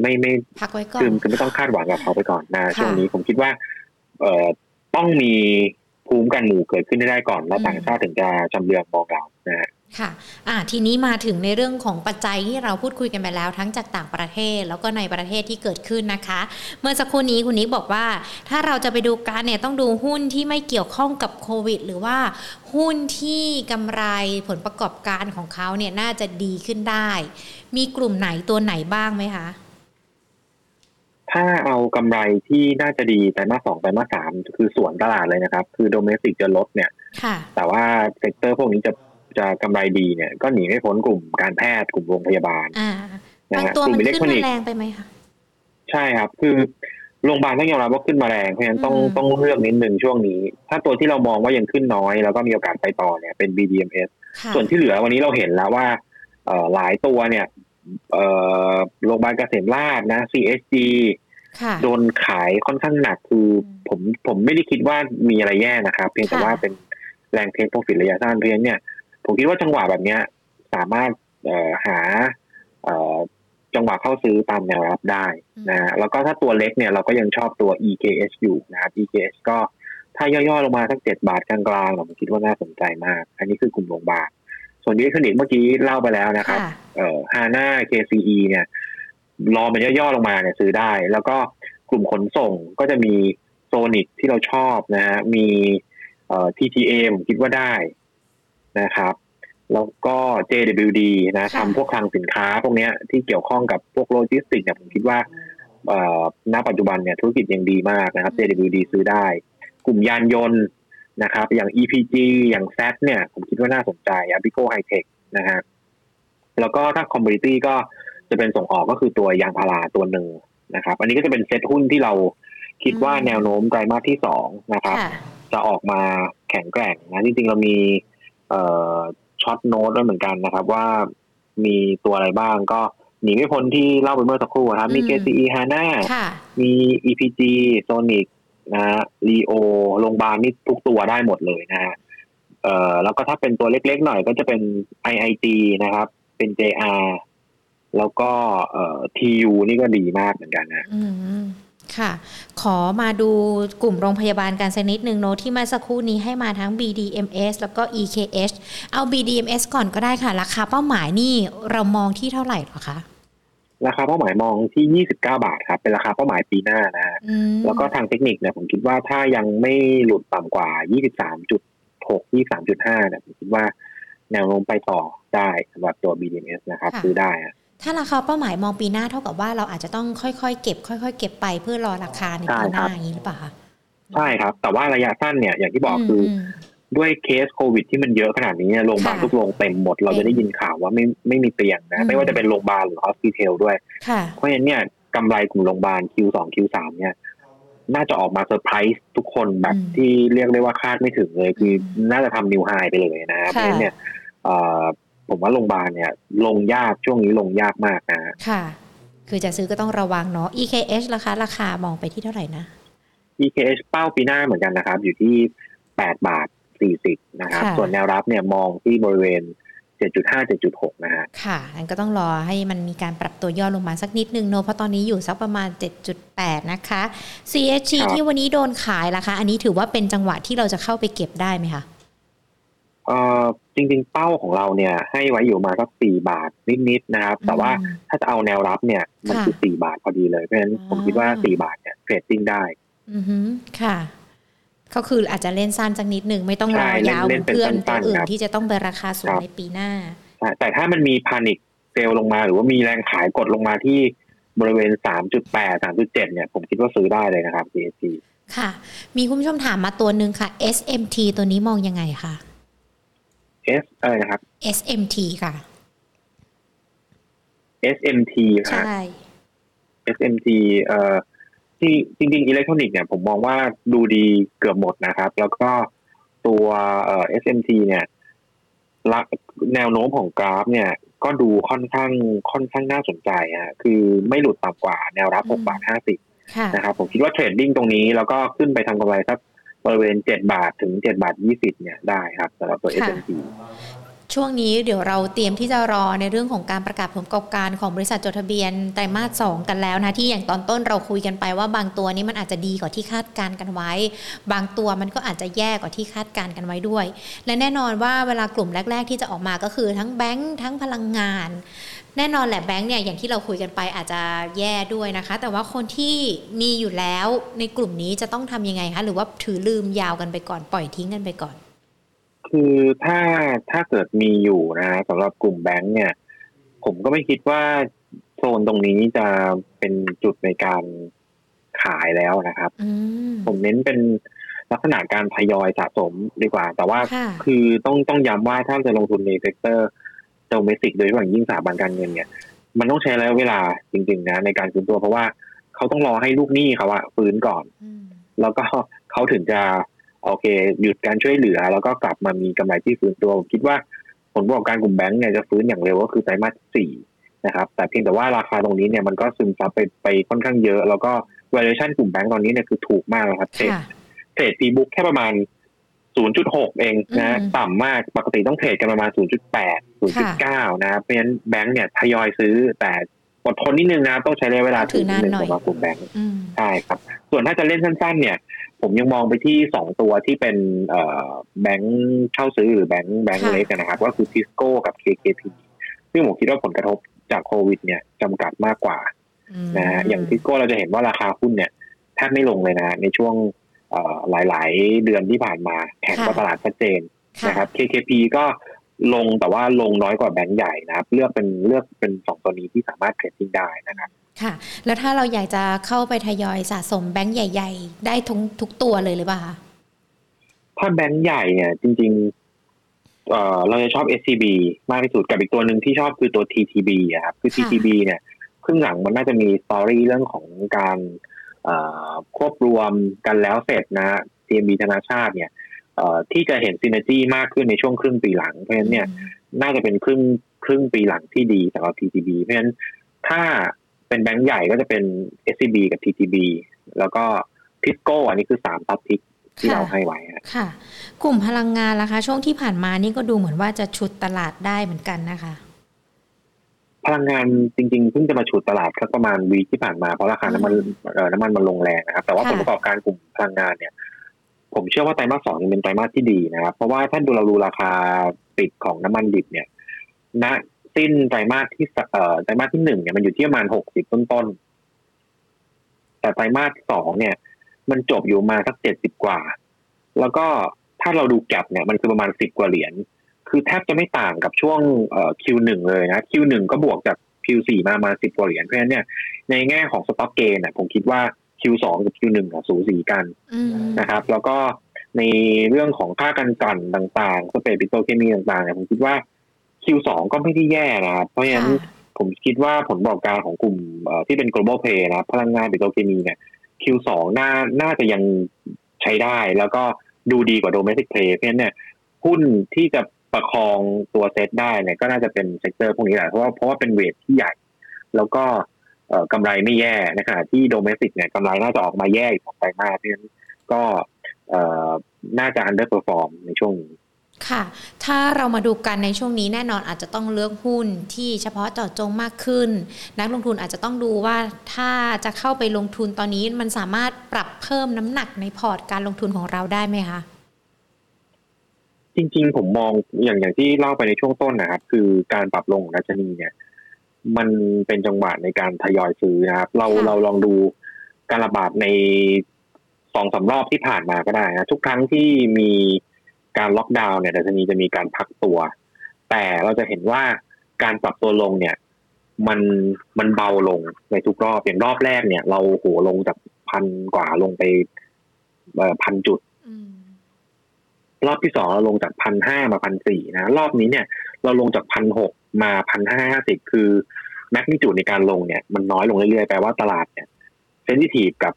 ไม่ไม่พักไว้ก่อนคือคือไม่ต้องคาดหวังกับเขาไปก่อนนะค่ะช่วงนี้ผมคิดว่าเอ่อต้องมีภูมิกันหมู่เกิดขึ้นให้ได้ก่อน แล้วต่างชาติถึงจะจำเรืองมองเรานะ ฮะค่ะอ่าทีนี้มาถึงในเรื่องของปัจจัยที่เราพูดคุยกันไปแล้ว ทั้งจากต่างประเทศแล้วก็ในประเทศที่เกิดขึ้นนะคะ เมื่อสักครู่นี้คุณนิกบอกว่า ถ้าเราจะไปดูการเนี่ยต้องดูหุ้นที่ไม่เกี่ยวข้องกับโควิด หรือว่าหุ้นที่กำไรผลประกอบการของเขาเนี่ยน่าจะดีขึ้นได้ มีกลุ่มไหนตัวไหนบ้างไหมคะ ถ้าเอากำไรที่น่าจะดีไตรมาสสองไตรมาสสามคือสวนตลาดเลยนะครับ คือ domestic จะลดเนี่ยค่ะแต่ว่า sector พวกนี้จะ จะกำไรดีเนี่ยก็หนีไม่พ้นกลุ่มการแพทย์กลุ่มโรงพยาบาลอ่านะฮะ กลุ่มอิเล็กทรอนิมากส์ บางตัวมันขึ้นมาแรงไปไหมคะใช่ครับ คือโรงพยาบาลต้องยอมรับว่าขึ้นมาแรงเพราะฉะนั้นต้องอืมต้องเลือกนิดหนึ่งช่วงนี้ ถ้าตัวที่เรามองว่ายังขึ้นน้อย แล้วก็มีโอกาสไปต่อเนี่ยเป็น BDMs ค่ะส่วนที่เหลือวันนี้เราเห็นแล้วว่าเอ่อหลายตัวเนี่ยเอ่อโรงพยาบาลเกษมราชนะ CSG ค่ะโดนขายค่อนข้างหนักคือผมผมไม่ได้คิดว่ามีอะไรแย่นะครับ เพียงแต่ค่ะว่าเป็นแรงเทคโปรฟิตระยะสั้นเพราะฉะนั้นเนี่ย ผมคิดว่าจังหวะแบบเนี้ย สามารถเอ่อหาเอ่อจังหวะเข้าซื้อตามแนวรับได้นะฮะแล้วก็ถ้าตัวเล็กเนี่ยเราก็ยังชอบตัว EKS อยู่นะครับ EKS ก็ถ้าย่อๆลงมาสักเจ็ดบาทกลางๆผมคิดว่าน่าสนใจมาก อันนี้คือกลุ่มโรงพยาบาลส่วนอิเล็กทรอนิกส์เมื่อกี้เล่าไปแล้วนะครับค่ะเอ่อฮาน่า KCE เนี่ย รอมันย่อๆลงมาเนี่ยซื้อได้ แล้วก็กลุ่มขนส่งก็จะมีโซนิกที่เราชอบนะฮะมีเอ่อ TTA ผมคิดว่าได้ นะครับ แล้วก็ JWD นะค่ะทำพวกคลังสินค้าพวกเนี้ยที่เกี่ยวข้องกับพวกโลจิสติกส์เนี่ยผมคิดว่าเอ่อณปัจจุบันเนี่ยธุรกิจยังดีมากนะครับ JWD ซื้อได้ กลุ่มยานยนต์นะครับ อย่าง EPG อย่าง z เนี่ยผมคิดว่าน่าสนใจ AAPICO Hitech นะฮะแล้วก็ถ้า commodity ก็จะเป็นส่งออกก็คือตัวยางพาราตัวหนึ่งนะครับ อันนี้ก็จะเป็นเซ็ตหุ้นที่เราคิดว่าอืมแนวโน้มไตรมาสที่สองนะครับค่ะจะออกมาแข็งแกร่งนะจริงๆเรามีเอ่อ ช็อตโน้ตด้วยเหมือนกันนะครับ ว่ามีตัวอะไรบ้างก็หนีไม่พ้นที่เล่าไปเมื่อสักครู่ครับ มีอืม KCE HANA ค่ะมี EPG Sonic นะฮะ Leo โรงพยาบาลนี่ทุกตัวได้หมดเลยนะฮะเอ่อแล้วก็ถ้าเป็นตัวเล็กๆหน่อยก็จะเป็น IIG นะครับ เป็น JR แล้วก็เอ่อ TU นี่ก็ดีมากเหมือนกันนะอืม ค่ะ ขอมาดูกลุ่มโรงพยาบาลกันสักนิดหนึ่งโนตที่เมาสักครู่นี้ให้มาทั้ง BDMS แล้วก็ EKH เอา BDMS ก่อนก็ได้ค่ะ ราคาเป้าหมายนี่เรามองที่เท่าไหร่หรอคะราคาเป้าหมายมองที่ 29 บาทครับ เป็นราคาเป้าหมายปีหน้านะฮะอืมแล้วก็ทางเทคนิคเนี่ยผมคิดว่าถ้ายังไม่หลุดต่ำกว่า 23.6 23.5เนี่ยผมคิดว่าแนวโน้มไปต่อได้สำหรับตัว BDMs นะครับ ซื้อได้อะ ถ้าราคาเป้าหมายมองปีหน้าเท่ากับว่าเราอาจจะต้องค่อยๆเก็บ ค่อย ๆ เก็บไปเพื่อรอราคาในปีหน้าอย่างนี้หรือเปล่าคะใช่ครับ แต่ว่าระยะสั้นเนี่ยอย่างที่บอกคืออมด้วยเคสโควิดที่มันเยอะขนาดนี้เนี่ยโรงพยาบาลค่ะทุกโรงเต็มหมด เราจะได้ยินข่าวว่าไม่ไม่มีเตียงอืนะมไม่ว่าจะเป็นโรงพยาบาลหรือ hospital ด้วยค่ะเพราะฉะนั้นเนี่ยกำไรกลุ่มโรงพยาบาล Q2 Q3 เนี่ย น่าจะออกมาเซอร์ไพรส์ทุกคนแบบอืมที่เรียกได้ว่าคาดไม่ถึงเลย คืออมน่าจะทำนิวไฮไปเลยนะเพราะฉะนั้นเนี่ยเอ่อ ผมว่าโรงพยาบาลเนี่ย ลงยากช่วงนี้ลงยากมากนะค่ะ คือจะซื้อก็ต้องระวังเนาะ EKH ราคาราคามองไปที่เท่าไหร่นะ EKH เป้าปีหน้าเหมือนกันนะครับ อยู่ที่8บาท40นะครับค่ะส่วนแนวรับเนี่ยมองที่บริเวณ7.5 7.6นะฮะค่ะอันก็ต้องรอให้มันมีการปรับตัวย่อลงมาสักนิดนึงเนอะเพราะตอนนี้อยู่สักประมาณ7.8นะคะ CHG ครับที่วันนี้โดนขายราคาอันนี้ถือว่าเป็นจังหวะที่เราจะเข้าไปเก็บได้ไหมคะ เอ่อจริงๆ เป้าของเราเนี่ย ให้ไว้อยู่มาสัก4บาทนิดๆนะครับ แต่ว่าอืมถ้าจะเอาแนวรับเนี่ย มันค่ะคือ4บาทพอดีเลยเพราะฉะนั้นผมคิดว่าอ่า4บาทเนี่ยเทรดดิ้งได้อือฮึค่ะก็คืออาจจะเล่นสั้นสักนิดหนึ่งไม่ต้องรอใช่เล่นยาวเล่นเป็นเพื่อนตัวสั้นๆอื่นครับที่จะต้องไปราคาสูงครับในปีหน้าใช่แต่ถ้ามันมีพานิคเซลลงมาหรือว่ามีแรงขายกดลงมาที่บริเวณ 3.8 3.7 เนี่ย ผมคิดว่าซื้อได้เลยนะครับ CSG ค่ะ มีคุณผู้ชมถามมาตัวหนึ่งค่ะ SMT ตัวนี้มองยังไงคะ S อะไรนะครับ SMT ค่ะ SMT นะใช่ SMT เอ่อที่จริง ๆ อิเล็กทรอนิกส์เนี่ยผมมองว่าดูดีเกือบหมดนะครับ แล้วก็ตัวเอ่อ SMT เนี่ยละแนวโน้มของกราฟ เนี่ย ก็ดูค่อนข้างค่อนข้างน่าสนใจฮะคือไม่หลุดต่ำกว่าแนวรับอืม6บาท 50ค่ะนะครับ ผมคิดว่าเทรดดิ้งตรงนี้ แล้วก็ขึ้นไปทำกำไรสัก บริเวณ 7 บาทถึง 7 บาท 20 เนี่ยได้ครับสำหรับตัวค่ะ SMT ช่วงนี้เดี๋ยวเราเตรียมที่จะรอในเรื่องของการประกาศผลประกอบการของบริษัทจดทะเบียนไตรมาสสองกันแล้วนะ ที่อย่างตอนต้นเราคุยกันไปว่าบางตัวนี้มันอาจจะดีกว่าที่คาดการณ์กันไว้ บางตัวมันก็อาจจะแย่กว่าที่คาดการณ์กันไว้ด้วย และแน่นอนว่าเวลากลุ่มแรก ๆ ที่จะออกมาก็คือทั้งแบงค์ทั้งพลังงาน แน่นอนแหละแบงค์เนี่ยอย่างที่เราคุยกันไปอาจจะแย่ด้วยนะคะ แต่ว่าคนที่มีอยู่แล้วในกลุ่มนี้จะต้องทำยังไงคะหรือว่าถือลืมยาวกันไปก่อนปล่อยทิ้งกันไปก่อน คือถ้าถ้าเกิดมีอยู่นะสำหรับกลุ่มแบงก์เนี่ย ผมก็ไม่คิดว่าโซนตรงนี้จะเป็นจุดในการขายแล้วนะครับอืมผมเน้นเป็นลักษณะการทยอยสะสมดีกว่า แต่ว่าค่ะคือต้องต้องย้ำว่าถ้าจะลงทุนใน sector โดเมสิกโดยเฉพาะอย่างยิ่งสถาบันการเงินเนี่ยมันต้องใช้ระยะเวลาจริงๆนะในการฟื้นตัวเพราะว่าเขาต้องรอให้ลูกหนี้เขาอะฟื้นก่อนอืมแล้วก็เขาถึงจะโอเค หยุดการช่วยเหลือ แล้วก็กลับมามีกำไรที่ฟื้นตัวผมคิดว่าผลประกอบการกลุ่มแบงก์เนี่ยจะฟื้นอย่างเร็วก็คือไตรมาสสี่นะครับ แต่เพียงแต่ว่าราคาตรงนี้เนี่ยมันก็ซึมซับไปไปค่อนข้างเยอะ แล้วก็ valuation กลุ่มแบงก์ตอนนี้เนี่ยคือถูกมากเลยครับเทรดเทรดปีบุ๊กแค่ประมาณ 0.6 เองนะต่ำมากปกติต้องเทรดกันประมาณ 0.8 0.9 นะครับเพราะฉะนั้นแบงก์เนี่ยทยอยซื้อแต่อดทนนิดนึงนะต้องใช้ระยะเวลาถือนิดนึงสำหรับกลุ่มแบงก์ใช่ครับ ส่วนถ้าจะเล่นสั้นๆ เนี่ย ผมยังมองไปที่สองตัวที่เป็นแบงก์เช่าซื้อหรือแบงก์แบงก์เล็กนะครับ ก็คือทิสโก้กับ KKP ซึ่งผมคิดว่าผลกระทบจากโควิด เนี่ยจำกัดมากกว่านะฮะอย่างทิสโก้เราจะเห็นว่าราคาหุ้นเนี่ยแทบไม่ลงเลยนะ ในช่วง หลาย ๆ เดือนที่ผ่านมาแข่งกับตลาดชัดเจนนะครับ KKP ก็ลงแต่ว่าลงน้อยกว่าแบงก์ใหญ่นะครับ เลือกเป็นเลือกเป็นสองตัวนี้ที่สามารถเทรดดิ้งได้นะครับค่ะ แล้วถ้าเราอยากจะเข้าไปทยอยสะสมแบงก์ใหญ่ ๆ ได้ทุกทุกตัวเลยหรือเปล่าคะถ้าแบงก์ใหญ่เนี่ยจริงๆเอ่อเราจะชอบ SCB มากที่สุดกับอีกตัวหนึ่งที่ชอบคือตัว TTB ครับคือ TTB เนี่ยครึ่งหลังมันน่าจะมี story เรื่องของการ ควบรวมกันแล้วเสร็จนะ TMB ธนาชาติเนี่ยที่จะเห็น synergy มากขึ้นในช่วงครึ่งปีหลัง เพราะฉะนั้นเนี่ยน่าจะเป็นครึ่งครึ่งปีหลังที่ดีสำหรับ TTB เพราะฉะนั้นถ้าเป็นแบงก์ใหญ่ก็จะเป็น SCB กับ TTB แล้วก็ทิสโก้อันนี้คือสาม top pick ที่เราให้ไว้ค่ะ กลุ่มพลังงานล่ะคะ ช่วงที่ผ่านมานี่ก็ดูเหมือนว่าจะฉุดตลาดได้เหมือนกันนะคะ พลังงานจริงๆเพิ่งจะมาฉุดตลาดประมาณวีที่ผ่านมาเพราะราคาน้ำมันน้ำมันมันลงแรงนะครับ แต่ว่าผลประกอบการกลุ่มพลังงานเนี่ย ผมเชื่อว่าไตรมาสสองเป็นไตรมาสที่ดีนะครับ เพราะว่าถ้าดูเราดูราคาปิดของน้ำมันดิบเนี่ยณสิ้นไตรมาสที่เอ่อไตรมาสที่หนึ่งเนี่ยมันอยู่ที่ประมาณหกสิบต้นๆแต่ไตรมาสสองเนี่ย มันจบอยู่มาสักเจ็ดสิบกว่า แล้วก็ถ้าเราดูแกลบเนี่ยมันคือประมาณสิบกว่าเหรียญ คือแทบจะไม่ต่างกับช่วงเอ่อ Q1 เลยนะ Q1 ก็บวกจาก Q4 มามาสิบกว่าเหรียญเพราะฉะนั้นเนี่ยในแง่ของ stock gain อะผมคิดว่า Q2 กับ Q1 อะสูสีกันนะครับ แล้วก็ในเรื่องของค่าการกลั่นต่างๆ spread ปิโตรเคมีต่างๆเนี่ยผมคิดว่า Q2 ก็ไม่ได้แย่นะครับ เพราะฉะนั้นผมคิดว่าผลประกอบการของกลุ่มที่เป็น global play นะพลังงานปิโตรเคมีเนี่ย Q2 น่าน่าจะยังใช้ได้ แล้วก็ดูดีกว่า domestic play เพราะฉะนั้นเนี่ยหุ้นที่จะ ประคองตัวเซตได้เนี่ยก็น่าจะเป็น sector พวกนี้แหละเพราะว่าเพราะว่าเป็น weight ที่ใหญ่ แล้วก็กำไรไม่แย่ในขณะที่ domestic เนี่ยกำไรน่าจะออกมาแย่อีกสองไตรมาสเพราะฉะนั้นก็น่าจะ under perform ในช่วงนี้ค่ะ ถ้าเรามาดูกันในช่วงนี้แน่นอนอาจจะต้องเลือกหุ้นที่เฉพาะเจาะจงมากขึ้น นักลงทุนอาจจะต้องดูว่าถ้าจะเข้าไปลงทุนตอนนี้มันสามารถปรับเพิ่มน้ำหนักในพอร์ตการลงทุนของเราได้ไหมคะ จริง ๆ ผมมองอย่างอย่างที่เล่าไปในช่วงต้นนะครับ คือการปรับลงของดัชนีเนี่ย มันเป็นจังหวะในการทยอยซื้อนะครับ เราเราลองดูการระบาดในสองสารอบที่ผ่านมาก็ได้นะทุกครั้งที่มีการล็อกดาวน์เนี่ยดัชนีจะมีการพักตัว แต่เราจะเห็นว่าการปรับตัวลงเนี่ย มันมันเบาลงในทุกรอบอย่างรอบแรกเนี่ย เราโหลงจากพันกว่าลงไปพันจุด รอบที่สองเราลงจากพันห้ามาพันสี่นะ รอบนี้เนี่ย เราลงจากพันหกมาพันห้าห้าสิบคือแมกนิจูดในการลงเนี่ยมันน้อยลงเรื่อยๆแปลว่าตลาดเนี่ยเซนซิทีฟกับ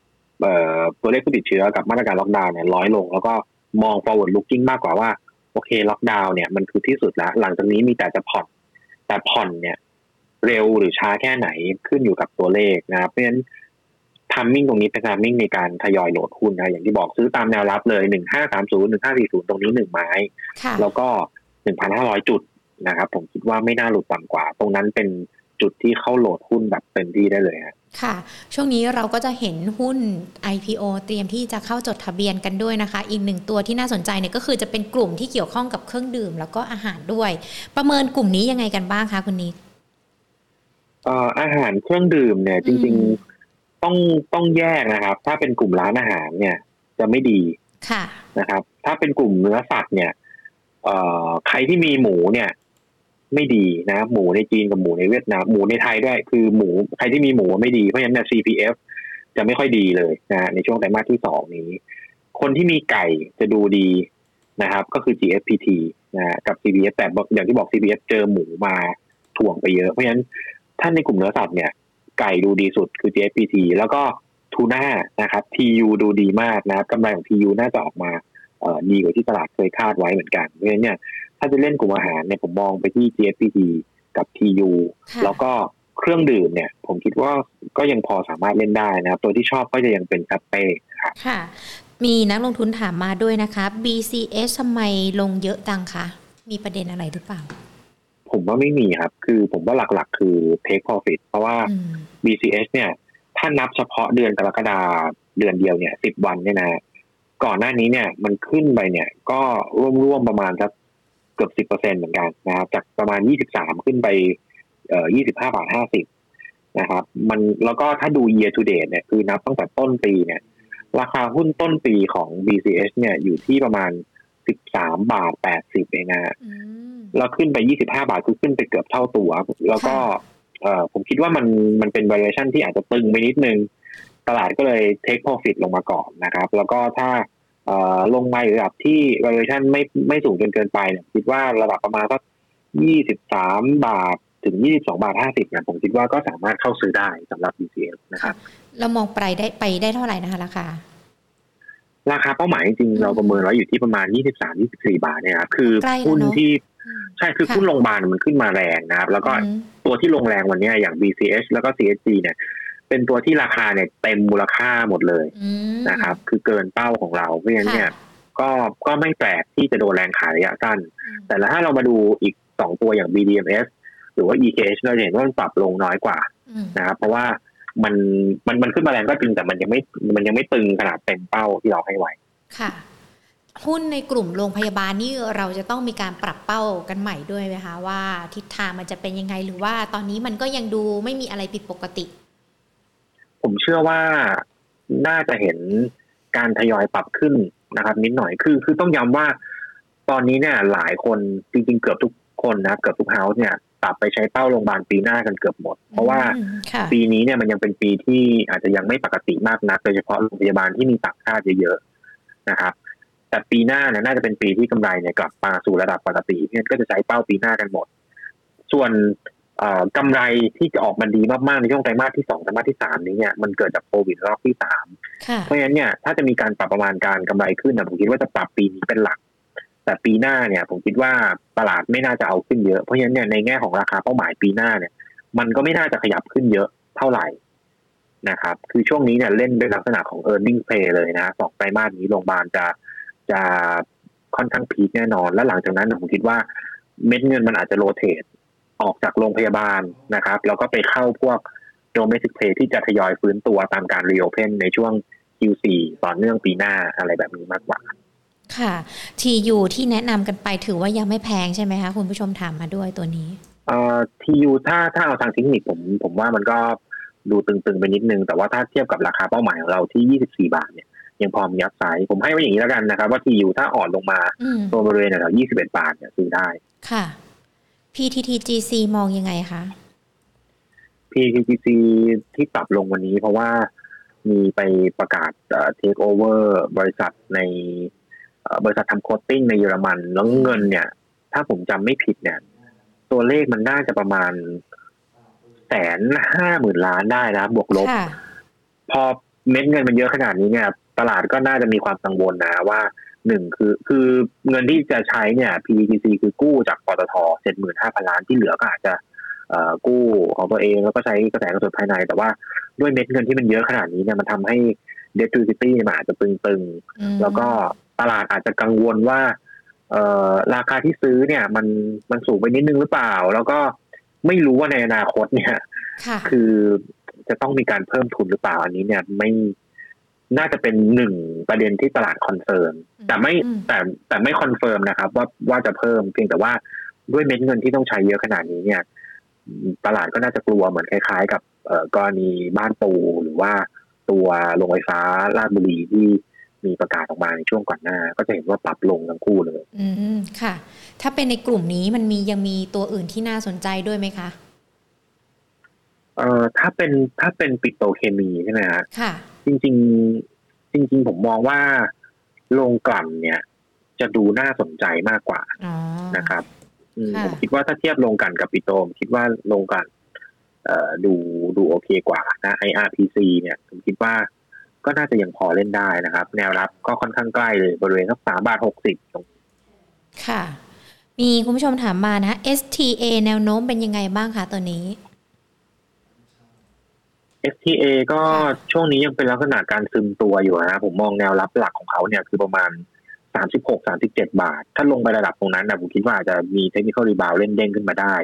ตัวเลขผู้ติดเชื้อกับมาตรการล็อกดาวน์เนี่ยร้อยลง แล้วก็มอง forward looking มากกว่าว่า โอเคล็อกดาวน์เนี่ยมันคือที่สุดแล้ว หลังจากนี้มีแต่จะผ่อน แต่ผ่อนเนี่ย เร็วหรือช้าแค่ไหนขึ้นอยู่กับตัวเลขนะเพราะฉะนั้น timing ตรงนี้เป็น timing ในการทยอยโหลดหุ้นนะอย่างที่บอกซื้อตามแนวรับเลยหนึ่งห้าสามศูนย์หนึ่งห้าสี่ศูนย์ตรงนี้หนึ่งไม้ แล้วก็หนึ่งพันห้าร้อยจุดนะครับ ผมคิดว่าไม่น่าหลุดต่ำกว่า ตรงนั้นเป็นจุดที่เข้าโหลดหุ้นแบบเต็มที่ได้เลยค่ะ ช่วงนี้เราก็จะเห็นหุ้น IPO เตรียมที่จะเข้าจดทะเบียนกันด้วยนะคะ อีกหนึ่งตัวที่น่าสนใจเนี่ยก็คือจะเป็นกลุ่มที่เกี่ยวข้องกับเครื่องดื่ม แล้วก็อาหารด้วย ประเมินกลุ่มนี้ยังไงกันบ้างคะคุณนิกอาหารเครื่องดื่มเนี่ย จริง ๆ ต้องต้องแยกนะครับ ถ้าเป็นกลุ่มร้านอาหารเนี่ย จะไม่ดีค่ะนะครับ ถ้าเป็นกลุ่มเนื้อสัตว์เนี่ยใครที่มีหมูเนี่ย ไม่ดีนะ หมูในจีนกับหมูในเวียดนามหมูในไทยด้วย คือหมูใครที่มีหมูไม่ดีเพราะฉะนั้น CPF จะไม่ค่อยดีเลยนะในช่วงไตรมาสที่สองนี้ คนที่มีไก่จะดูดีนะครับ ก็คือ GFPT นะกับ CPF แต่อย่างที่บอก CPF เจอหมูมาถ่วงไปเยอะ เพราะฉะนั้นท่านในกลุ่มเนื้อสัตว์เนี่ย ไก่ดูดีสุดคือ GFPT แล้วก็ทูน่านะครับ TU ดูดีมากนะครับกำไรของ TU น่าจะออกมาดีกว่าที่ตลาดเคยคาดไว้เหมือนกัน เพราะฉะนั้นเนี่ยถ้าจะเล่นกลุ่มอาหารเนี่ยผมมองไปที่ GSPT กับ TU แล้วก็เครื่องดื่มเนี่ย ผมคิดว่าก็ยังพอสามารถเล่นได้นะครับ ตัวที่ชอบก็จะยังเป็นคาเฟ่ครับค่ะ มีนักลงทุนถามมาด้วยนะคะ BCS ทำไมลงเยอะจังคะ มีประเด็นอะไรหรือเปล่า ผมว่าไม่มีครับ คือผมว่าหลักๆ คือ take profit เพราะว่าอืม BCS เนี่ย ถ้านับเฉพาะเดือนกรกฎาเดือนเดียวเนี่ยสิบวันเนี่ยนะก่อนหน้านี้เนี่ยมันขึ้นไปเนี่ย ก็ร่วมๆประมาณสักเกือบสิบเปอร์เซ็นเหมือนกันนะครับ จากประมาณยี่สิบสามขึ้นไปเอ่อยี่สิบห้าบาทห้าสิบนะครับ มันแล้วก็ถ้าดู year to date เนี่ยคือนับตั้งแต่ต้นปีเนี่ย ราคาหุ้นต้นปีของ BCS เนี่ยอยู่ที่ประมาณ สิบสามบาทแปดสิบเองนะฮะอืมแล้วขึ้นไป25บาทคือขึ้นไปเกือบเท่าตัว แล้วก็ค่ะเอ่อผมคิดว่ามันมันเป็น valuation ที่อาจจะตึงไปนิดนึง ตลาดก็เลย take profit ลงมาก่อนนะครับ แล้วก็ถ้าเอ่อลงมาอยู่ระดับที่ valuation ไม่ไม่สูงจนเกินไปเนี่ยคิดว่าระดับประมาณสัก23บาทถึง 22 บาท 50เนี่ยผมคิดว่าก็สามารถเข้าซื้อได้สำหรับ BCS นะครับ เรามองไปได้ไปได้เท่าไหร่นะคะราคา ราคาเป้าหมายจริงอืมๆเราประเมินไว้อยู่ที่ประมาณ 23-24 บาทเนี่ยครับคือใกล้แล้วหุ้นเนอะที่อืมใช่คือค่ะหุ้นโรงพยาบาลมันขึ้นมาแรงนะครับ แล้วก็อืมตัวที่ลงแรงวันเนี้ยอย่าง BCH แล้วก็ CSG เนี่ย เป็นตัวที่ราคาเนี่ยเต็มมูลค่าหมดเลยอืมนะครับ คือเกินเป้าของเราเพราะฉะนั้นเนี่ยก็ก็ไม่แปลกที่จะโดนแรงขายระยะสั้นอืมแต่ถ้าเรามาดูอีกสองตัวอย่าง BDMs หรือว่า EKH เราจะเห็นว่ามันปรับลงน้อยกว่าอืมนะครับเพราะว่า มันมันมันขึ้นมาแรงก็จริงแต่มันยังไม่มันยังไม่ตึงขนาดเต็มเป้าที่เราให้ไว้ค่ะ หุ้นในกลุ่มโรงพยาบาลนี่เราจะต้องมีการปรับเป้ากันใหม่ด้วยไหมคะว่าทิศทางมันจะเป็นยังไงหรือว่าตอนนี้มันก็ยังดูไม่มีอะไรผิดปกติ ผมเชื่อว่าน่าจะเห็นการทยอยปรับขึ้นนะครับ นิดหน่อยคือคือต้องย้ำว่า ตอนนี้เนี่ยหลายคนจริงๆเกือบทุกคนนะเกือบทุกเฮาส์เนี่ย ปรับไปใช้เป้าโรงพยาบาลปีหน้ากันเกือบหมด เพราะว่าอืมค่ะปีนี้เนี่ยมันยังเป็นปีที่อาจจะยังไม่ปกติมากนักโดยเฉพาะโรงพยาบาลที่มีต่างชาติเยอะๆนะครับแต่ปีหน้าเนี่ยน่าจะเป็นปีที่กำไรเนี่ยกลับมาสู่ระดับปกติเนี่ยก็จะใช้เป้าปีหน้ากันหมด ส่วนเอ่อกำไรที่จะออกมาดีมากๆในช่วงไตรมาสที่สองไตรมาสที่สามนี้เนี่ยมันเกิดจากโควิดรอบที่สามค่ะเพราะฉะนั้นเนี่ยถ้าจะมีการปรับประมาณการกำไรขึ้นนะผมคิดว่าจะปรับปีนี้เป็นหลัก แต่ปีหน้าเนี่ย ผมคิดว่าตลาดไม่น่าจะเอาขึ้นเยอะเพราะฉะนั้นเนี่ยในแง่ของราคาเป้าหมายปีหน้าเนี่ย มันก็ไม่น่าจะขยับขึ้นเยอะเท่าไหร่นะครับ คือช่วงนี้เนี่ยเล่นด้วยลักษณะของ e a r n i n g play เลยนะสองไตรมาสนี้โรงพยาบาลจะจะค่อนข้างพีคแน่นอน และหลังจากนั้นผมคิดว่าเม็ดเงินมันอาจจะโรเตทออกจากโรงพยาบาลนะครับ แล้วก็ไปเข้าพวก domestic play ที่จะทยอยฟื้นตัวตามการ reopen ในช่วง Q4 ต่อเนื่องปีหน้าอะไรแบบนี้มากกว่า ค่ะ TU ที่แนะนำกันไปถือว่ายังไม่แพงใช่ไหมคะคุณผู้ชมถามมาด้วยตัวนี้เอ่อทียูถ้าถ้าเอาทางเทคนิคผมผมว่ามันก็ดูตึงๆไปนิดนึง แต่ว่าถ้าเทียบกับราคาเป้าหมายของเราที่ 24 บาทเนี่ยยังพอมี upside ผมให้ไว้อย่างนี้แล้วกันนะครับ ว่า TU ถ้าอ่อนลงมาอืมตัวบริเวณแถว21 บาทเนี่ยซื้อได้ค่ะ PTTGC มองยังไงคะ PTTGC ที่ปรับลงวันนี้เพราะว่ามีไปประกาศเทคโอเวอร์บริษัทในเอ่อ บริษัททำ coating ในเยอรมัน แล้วเงินเนี่ย ถ้าผมจำไม่ผิดเนี่ย ตัวเลขมันน่าจะประมาณแสนห้าหมื่นล้านได้นะบวกลบค่ะพอเม็ดเงินมันเยอะขนาดนี้เนี่ย ตลาดก็น่าจะมีความกังวลนะว่าหนึ่งคือคือเงินที่จะใช้เนี่ย PTC คือกู้จากปตทเจ็ดหมื่นห้าพันล้านที่เหลือก็อาจจะเอ่อกู้ของตัวเองแล้วก็ใช้กระแสเงินสดภายใน แต่ว่าด้วยเม็ดเงินที่มันเยอะขนาดนี้เนี่ยมันทำให้ debt to equity เนี่ยมันอาจจะตึงอืมๆแล้วก็ ตลาดอาจจะกังวลว่าเอ่อราคาที่ซื้อเนี่ย มันมันสูงไปนิดนึงหรือเปล่า แล้วก็ไม่รู้ว่าในอนาคตเนี่ยค่ะคือจะต้องมีการเพิ่มทุนหรือเปล่าอันนี้เนี่ยไม่น่าจะเป็นหนึ่งประเด็นที่ตลาด concern อืมแต่ไม่อืมแต่แต่ไม่ confirm นะครับ ว่าว่าจะเพิ่มเพียงแต่ว่าด้วยเม็ดเงินที่ต้องใช้เยอะขนาดนี้เนี่ย ตลาดก็น่าจะกลัวเหมือนคล้าย ๆ กับเอ่อกรณีบ้านปูหรือว่าตัวโรงไฟฟ้าราชบุรีที่ มีประกาศออกมาในช่วงก่อนหน้า ก็จะเห็นว่าปรับลงทั้งคู่เลย อืมค่ะ ถ้าเป็นในกลุ่มนี้มันมียังมีตัวอื่นที่น่าสนใจด้วยไหมคะเอ่อถ้าเป็นถ้าเป็นปิโตรเคมีใช่ไหมฮะค่ะ จริง ๆ จริง ๆ ผมมองว่าโรงกลั่นเนี่ย จะดูน่าสนใจมากกว่าอ๋อนะครับอืมค่ะผมคิดว่าถ้าเทียบโรงกลั่นกับปิโตรผมคิดว่าโรงกลั่นเอ่อดูดูโอเคกว่านะ IRPC เนี่ยผมคิดว่า ก็น่าจะยังพอเล่นได้นะครับ แนวรับก็ค่อนข้างใกล้เลยบริเวณสักสามบาทหกสิบตรงค่ะ มีคุณผู้ชมถามมานะ STA แนวโน้มเป็นยังไงบ้างคะตัวนี้ FTA ก็ช่วงนี้ยังเป็นลักษณะการซึมตัวอยู่นะผมมองแนวรับหลักของเขาเนี่ยคือประมาณ36 37บาท ถ้าลงไประดับตรงนั้นนะผมคิดว่าอาจจะมีเทคนิคอลรีบาวเล่นเด้งขึ้นมาได้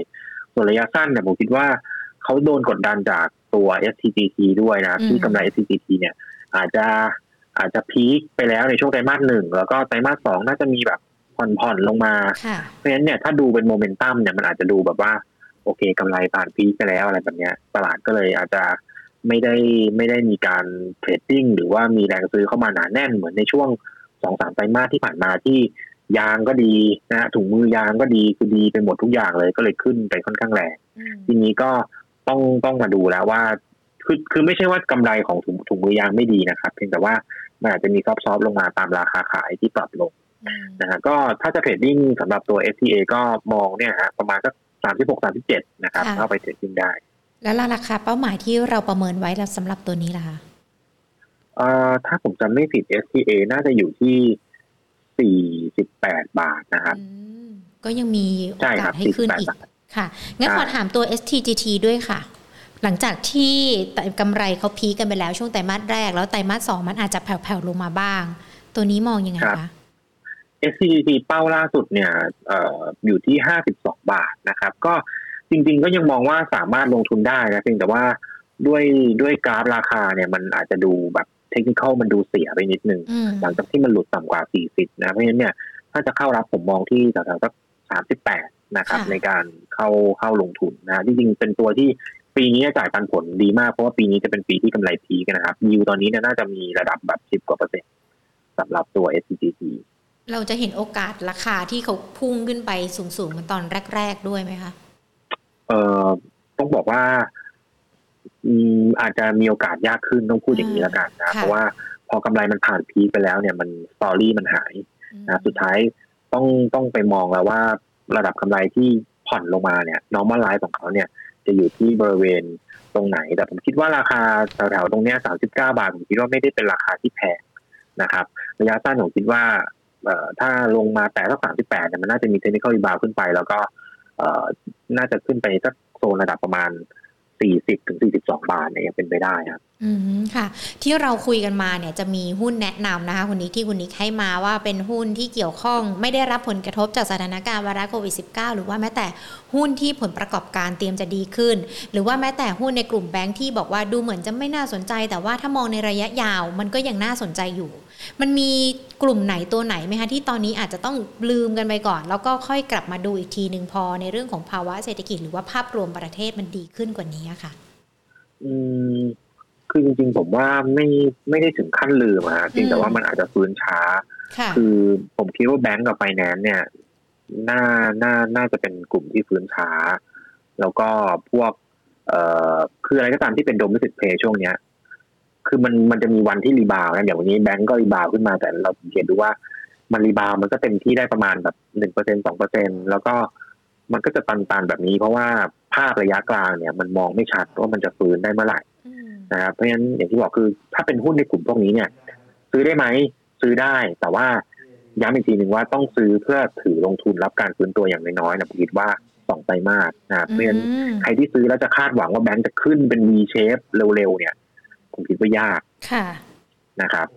ส่วนระยะสั้นเนี่ยผมคิดว่าเขาโดนกดดันจากตัว STGT ด้วยนะที่กำไร STGT เนี่ย อาจจะอาจจะพีคไปแล้วในช่วงไตรมาสหนึ่งแล้วก็ไตรมาสสองน่าจะมีแบบผ่อนๆลงมา เพราะฉะนั้นเนี่ยถ้าดูเป็นโมเมนตัมเนี่ยมันอาจจะดูแบบว่า โอเคกำไรผ่านพีคไปแล้วอะไรแบบเนี้ย ตลาดก็เลยอาจจะไม่ได้ไม่ได้มีการเทรดดิ้งหรือว่ามีแรงซื้อเข้ามาหนาแน่นเหมือนในช่วงสองสามไตรมาสที่ผ่านมาที่ยางก็ดีนะถุงมือยางก็ดีคือดีไปหมดทุกอย่างเลยก็เลยขึ้นไปค่อนข้างแรงทีนี้ก็ต้องต้องมาดูแล้วว่า คือคือไม่ใช่ว่ากำไรของถุงถุงมือยางไม่ดีนะครับ เพียงแต่ว่ามันอาจจะมี soft ลงมาตามราคาขายที่ปรับลงนะฮะก็ถ้าจะ trading สำหรับตัว STA ก็มองเนี่ยฮะประมาณสักสามสิบหกสามสิบเจ็ดนะครับเข้าไป trading ได้ แล้วราคาเป้าหมายที่เราประเมินไว้สำหรับตัวนี้ล่ะคะเอ่อถ้าผมจำไม่ผิด STA น่าจะอยู่ที่สี่สิบแปดบาทนะครับ ก็ยังมีโอกาสให้ขึ้นอีกค่ะ งั้นขอถามตัว STGT ด้วยค่ะ หลังจากที่กำไรเขาพีกันไปแล้วช่วงไตรมาสแรก แล้วไตรมาสสองมันอาจจะแผ่วๆลงมาบ้าง ตัวนี้มองยังไงคะ SCGT เป้าล่าสุดเนี่ยอออยู่ที่ห้าสิบสองบาทนะครับ ก็จริง ๆ ก็ยังมองว่าสามารถลงทุนได้นะเพียงแต่ว่าด้วยด้วยกราฟราคาเนี่ยมันอาจจะดูแบบเทคนิคมันดูเสียไปนิดนึง หลังจากที่มันหลุดต่ำกว่าสี่สิบนะเพราะฉะนั้นเนี่ยถ้าจะเข้ารับผมมองที่แถวๆสักสามสิบแปดนะครับ ในการเข้าเข้าลงทุนนะจริงๆเป็นตัวที่ ปีนี้จ่ายปันผลดีมากเพราะว่าปีนี้จะเป็นปีที่กำไรพีกันนะครับยิวตอนนี้เนี่ยน่าจะมีระดับแบบสิบกว่าเปอร์เซ็นต์สำหรับตัว s c g t เราจะเห็นโอกาสราคาที่เขาพุ่งขึ้นไปสูงๆเหมือนตอนแรก ๆ ด้วยไหมคะเอ่อต้องบอกว่าอืมอาจจะมีโอกาสยากขึ้นต้องพูดอย่างนี้แล้วกันนะ เพราะว่าพอกำไรมันผ่าน peak ไปแล้วเนี่ยมัน story มันหายนะสุดท้ายต้องต้องไปมองแล้วว่าระดับกำไรที่ผ่อนลงมาเนี่ย normalize ของเขาเนี่ย จะอยู่ที่บริเวณตรงไหน แต่ผมคิดว่าราคาแถวๆตรงเนี้ยสามสิบเก้าบาท ผมคิดว่าไม่ได้เป็นราคาที่แพงนะครับ ระยะสั้นผมคิดว่าถ้าลงมาแต่สักสามสิบแปดเนี่ยมันน่าจะมี technical rebound ขึ้นไป แล้วก็น่าจะขึ้นไปสักโซนระดับประมาณ สี่สิบถึงสี่สิบสองบาทเนี่ยยังเป็นไปได้ครับ อืมค่ะ ที่เราคุยกันมาเนี่ยจะมีหุ้นแนะนำนะคะคุณนิกที่คุณนิกให้มาว่าเป็นหุ้นที่เกี่ยวข้องไม่ได้รับผลกระทบจากสถานการณ์วาระโควิด -19 หรือว่าแม้แต่หุ้นที่ผลประกอบการเตรียมจะดีขึ้น หรือว่าแม้แต่หุ้นในกลุ่มแบงค์ที่บอกว่าดูเหมือนจะไม่น่าสนใจ แต่ว่าถ้ามองในระยะยาวมันก็ยังน่าสนใจอยู่ มันมีกลุ่มไหนตัวไหนไหมคะที่ตอนนี้อาจจะต้องลืมกันไปก่อน แล้วก็ค่อยกลับมาดูอีกทีหนึ่งพอในเรื่องของภาวะเศรษฐกิจหรือว่าภาพรวมประเทศมันดีขึ้นกว่านี้ค่ะ อืมคือจริงๆผมว่าไม่ไม่ได้ถึงขั้นลืมอะจริงแต่ว่ามันอาจจะฟื้นช้า คือผมคิดว่าแบงก์กับไฟแนนซ์เนี่ยน่าน่าน่าจะเป็นกลุ่มที่ฟื้นช้า แล้วก็พวก เอ่อคืออะไรก็ตามที่เป็น domestic play ช่วงเนี้ย คือมันมันจะมีวันที่ rebound นะอย่างวันนี้แบงก์ก็ rebound ขึ้นมาแต่เราเห็นดูว่ามันรีบาวมันก็เต็มที่ได้ประมาณแบบหนึ่งเปอร์เซ็นสองเปอร์เซ็นแล้วก็มันก็จะตันๆแบบนี้ เพราะว่าภาพระยะกลางเนี่ย มันมองไม่ชัดว่ามันจะฟื้นได้เมื่อไหร่นะครับเพราะฉะนั้นอย่างที่บอกคือถ้าเป็นหุ้นในกลุ่มพวกนี้เนี่ย ซื้อได้ไหมซื้อได้ แต่ว่าย้ำอีกทีหนึ่งว่าต้องซื้อเพื่อถือลงทุนรับการฟื้นตัวอย่างน้อยๆนะผมคิดว่าสองไตรมาสนะเพราะฉะนั้นใครที่ซื้อแล้วจะคาดหวังว่าแบงก์จะขึ้นเป็น V shape เร็วๆเนี่ย ผมคิดว่ายากค่ะนะครับ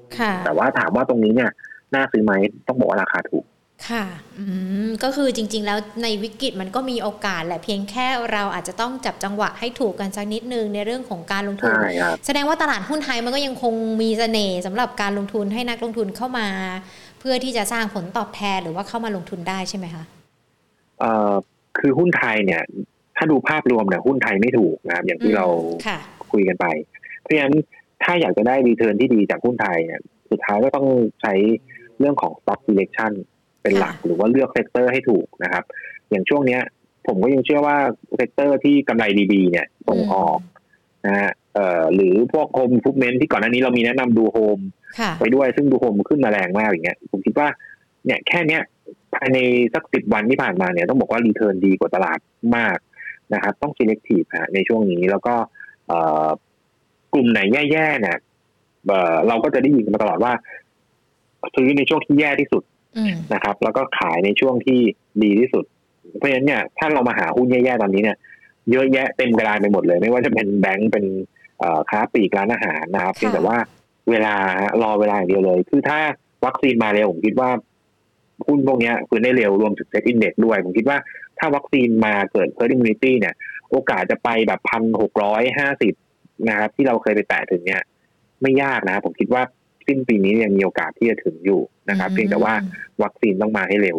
แต่ว่าถามว่าตรงนี้เนี่ยน่าซื้อไหมต้องบอกว่าราคาถูก ค่ะ อืม ก็คือจริง ๆ แล้วในวิกฤตมันก็มีโอกาสแหละเพียงแค่เราอาจจะต้องจับจังหวะให้ถูกกันสักนิดนึงในเรื่องของการลงทุน แสดงว่าตลาดหุ้นไทยมันก็ยังคงมีเสน่ห์สำหรับการลงทุนให้นักลงทุนเข้ามา เพื่อที่จะสร้างผลตอบแทนหรือว่าเข้ามาลงทุนได้ใช่ไหมคะเอ่อคือหุ้นไทยเนี่ย ถ้าดูภาพรวมเนี่ยหุ้นไทยไม่ถูกนะครับอย่างที่เราคุยกันไปเพ ราะฉะนั้นถ้าอยากจะได้ return ที่ดีจากหุ้นไทยเนี่ยสุดท้ายก็ต้องใช้เรื่องของ stock selection เป็นหลักหรือว่าเลือก sector ให้ถูกนะครับ อย่างช่วงเนี้ย ผมก็ยังเชื่อว่า sector ที่กำไรดีๆเนี่ยส่งออกนะฮะเอ่อหรือพวก home improvement ที่ก่อนหน้านี้เรามีแนะนำดูโฮมไปด้วยซึ่งดูโฮมขึ้นมาแรงมากอย่างเงี้ย ผมคิดว่า เนี่ยแค่เนี้ยภายในสักสิบวันที่ผ่านมาเนี่ยต้องบอกว่ารีเทิร์นดีกว่าตลาดมากนะครับ ต้อง selective ฮะในช่วงนี้แล้วก็เอ่อ กลุ่มไหนแย่ๆเนี่ยเอ่อเราก็จะได้ยินมาตลอดว่า ซื้อในช่วงที่แย่ที่สุดนะครับ แล้วก็ขายในช่วงที่ดีที่สุด เพราะฉะนั้นเนี่ยถ้าเรามาหาหุ้นแย่ๆตอนนี้เนี่ย เยอะแยะเต็มกระดานไปหมดเลย ไม่ว่าจะเป็นแบงก์เป็นค้าปลีกร้านอาหารนะครับเพียงแต่ว่าเวลารอเวลาอย่างเดียวเลย คือถ้าวัคซีนมาเร็วผมคิดว่าหุ้นพวกนี้ฟื้นได้เร็วรวมถึง SET Index ด้วย ผมคิดว่าถ้าวัคซีนมาเกิด herd immunity เนี่ย โอกาสจะไปแบบพันหกร้อยห้าสิบ นะครับ ที่เราเคยไปแตะถึงเนี่ย ไม่ยากนะ ผมคิดว่าสิ้นปีนี้ยังมีโอกาสที่จะถึงอยู่นะครับ เพียงแต่ว่าวัคซีนต้องมาให้เร็ว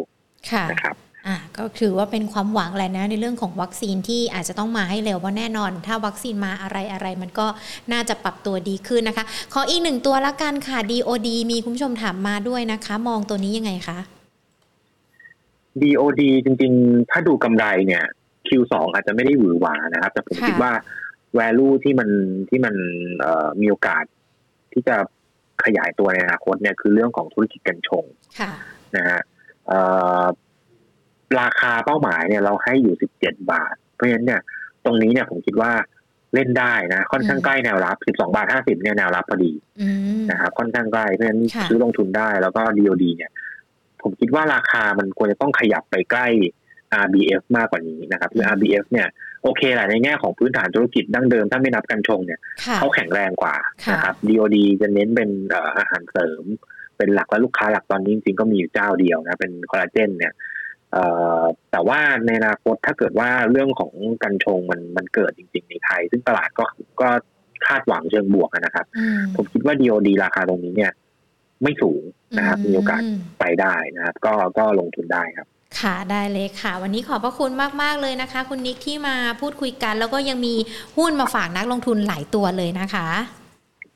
นะครับอะก็ถือว่าเป็นความหวังแหละนะในเรื่องของวัคซีนที่อาจจะต้องมาให้เร็วเพราะแน่นอน ถ้าวัคซีนมาอะไรอะไรมันก็น่าจะปรับตัวดีขึ้นนะคะ ขออีกหนึ่งตัวละกันค่ะ DOD มีคุณผู้ชมถามมาด้วยนะคะ มองตัวนี้ยังไงคะ DOD จริง ๆ ถ้าดูกำไรเนี่ย Q2 อาจจะไม่ได้หวือหวานะครับ แต่ผมคิดว่า value ที่มันที่มันมีโอกาสที่จะขยายตัวในอนาคตเนี่ยคือเรื่องของธุรกิจกัญชงนะฮะราคาเป้าหมายเนี่ยเราให้อยู่สิบเจ็ดบาท เพราะฉะนั้นเนี่ยตรงนี้เนี่ยผมคิดว่าเล่นได้นะ ค่อนข้างใกล้แนวรับสิบสองบาทห้าสิบเนี่ยแนวรับพอดีนะครับค่อนข้างใกล้เพราะฉะนั้นซื้อลงทุนได้แล้วก็ดีดีเนี่ย ผมคิดว่าราคามันควรจะต้องขยับไปใกล้ RBF มากกว่านี้นะครับคือ RBF เนี่ย โอเคแหละในแง่ของพื้นฐานธุรกิจดั้งเดิมถ้าไม่นับกันชงเนี่ยเขาแข็งแรงกว่านะครับ DOD จะเน้นเป็นอาหารเสริม เป็นหลักและลูกค้าหลักตอนนี้จริงๆก็มีอยู่เจ้าเดียวนะเป็นคอลลาเจนเนี่ยแต่ว่าในอนาคตถ้าเกิดว่าเรื่องของกัญชงมันมันเกิดจริง ๆ ในไทย ซึ่งตลาดก็ก็คาดหวังเชิงบวกนะครับ ผมคิดว่าดีโอดีราคาตรงนี้เนี่ย ไม่สูงนะครับ มีโอกาสไปได้นะครับ ก็ก็ลงทุนได้ครับ ค่ะได้เลยค่ะ วันนี้ขอบพระคุณมาก ๆ เลยนะคะ คุณนิกที่มาพูดคุยกัน แล้วก็ยังมีหุ้นมาฝากนักลงทุนหลายตัวเลยนะคะ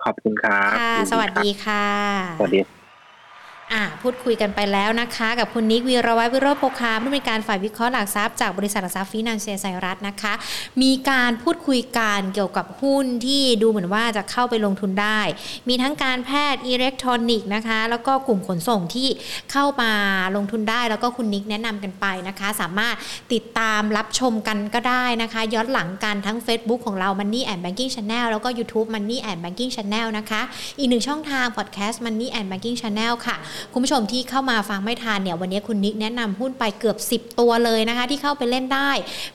ขอบคุณครับค่ะสวัสดีค่ะ สวัสดีอ่า พูดคุยกันไปแล้วนะคะ กับคุณนิกวีรวัตวิโรจน์โพคามผู้มีการฝ่ายวิเคราะห์หลักทรัพย์จากบริษัทหลักทรัพย์ฟินแลนเซียไซรัสนะคะ มีการพูดคุยกันเกี่ยวกับหุ้นที่ดูเหมือนว่าจะเข้าไปลงทุนได้ มีทั้งการแพทย์อิเล็กทรอนิกส์นะคะ แล้วก็กลุ่มขนส่งที่เข้ามาลงทุนได้ แล้วก็คุณนิกแนะนำกันไปนะคะ สามารถติดตามรับชมกันก็ได้นะคะ ย้อนหลังกันทั้ง Facebook ของเรา Money and Banking Channel แล้วก็ YouTube Money and Banking Channel นะคะ อีกหนึ่งช่องทาง Podcast Money and Banking Channel ค่ะคุณผู้ชมที่เข้ามาฟังไม่ทันเนี่ยวันนี้คุณนิกแนะนำหุ้นไปเกือบ 10 ตัวเลยนะคะ ที่เข้าไปเล่นได้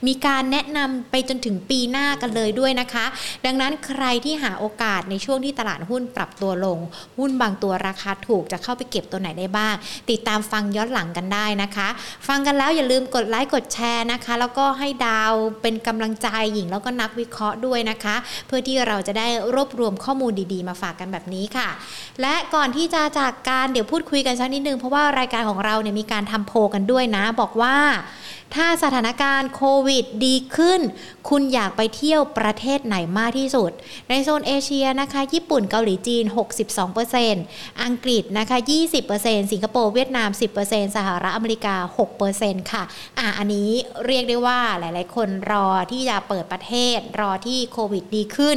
มีการแนะนำไปจนถึงปีหน้ากันเลยด้วยนะคะ ดังนั้นใครที่หาโอกาสในช่วงที่ตลาดหุ้นปรับตัวลง หุ้นบางตัวราคาถูกจะเข้าไปเก็บตัวไหนได้บ้าง ติดตามฟังย้อนหลังกันได้นะคะ ฟังกันแล้วอย่าลืมกดไลค์กดแชร์นะคะ แล้วก็ให้ดาวเป็นกำลังใจหญิงแล้วก็นักวิเคราะห์ด้วยนะคะ เพื่อที่เราจะได้รวบรวมข้อมูลดีๆ มาฝากกันแบบนี้ค่ะ และก่อนที่จะจากการเดี๋ยวพูดคุยกันสักนิดนึงเพราะว่ารายการของเราเนี่ยมีการทำโพกันด้วยนะ บอกว่า ถ้าสถานการณ์โควิดดีขึ้น คุณอยากไปเที่ยวประเทศไหนมากที่สุด ในโซนเอเชียนะคะ ญี่ปุ่นเกาหลีจีน 62%อังกฤษนะคะ 20%สิงคโปร์เวียดนาม 10%สหรัฐอเมริกา 6%ค่ะ อะ อันนี้เรียกได้ว่าหลาย ๆ คนรอที่จะเปิดประเทศ รอที่โควิดดีขึ้น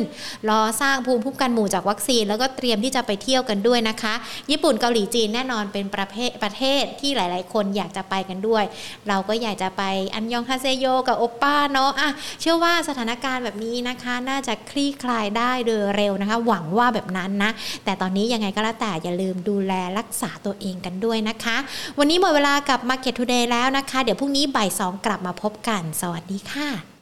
รอสร้างภูมิคุ้มกันหมู่จากวัคซีน แล้วก็เตรียมที่จะไปเที่ยวกันด้วยนะคะ ญี่ปุ่นเกาหลีจีนแน่นอนเป็นประเทศประเทศที่หลาย ๆ คนอยากจะไปกันด้วย เราก็อยากจะไปไปอันยองฮาเซโยกับโอป้าเนาะอะเชื่อว่าสถานการณ์แบบนี้นะคะ น่าจะคลี่คลายได้โดยเร็วนะคะ หวังว่าแบบนั้นนะ แต่ตอนนี้ยังไงก็แล้วแต่อย่าลืมดูแลรักษาตัวเองกันด้วยนะคะ วันนี้หมดเวลากับ Market Today แล้วนะคะ เดี๋ยวพรุ่งนี้บ่ายสองกลับมาพบกัน สวัสดีค่ะ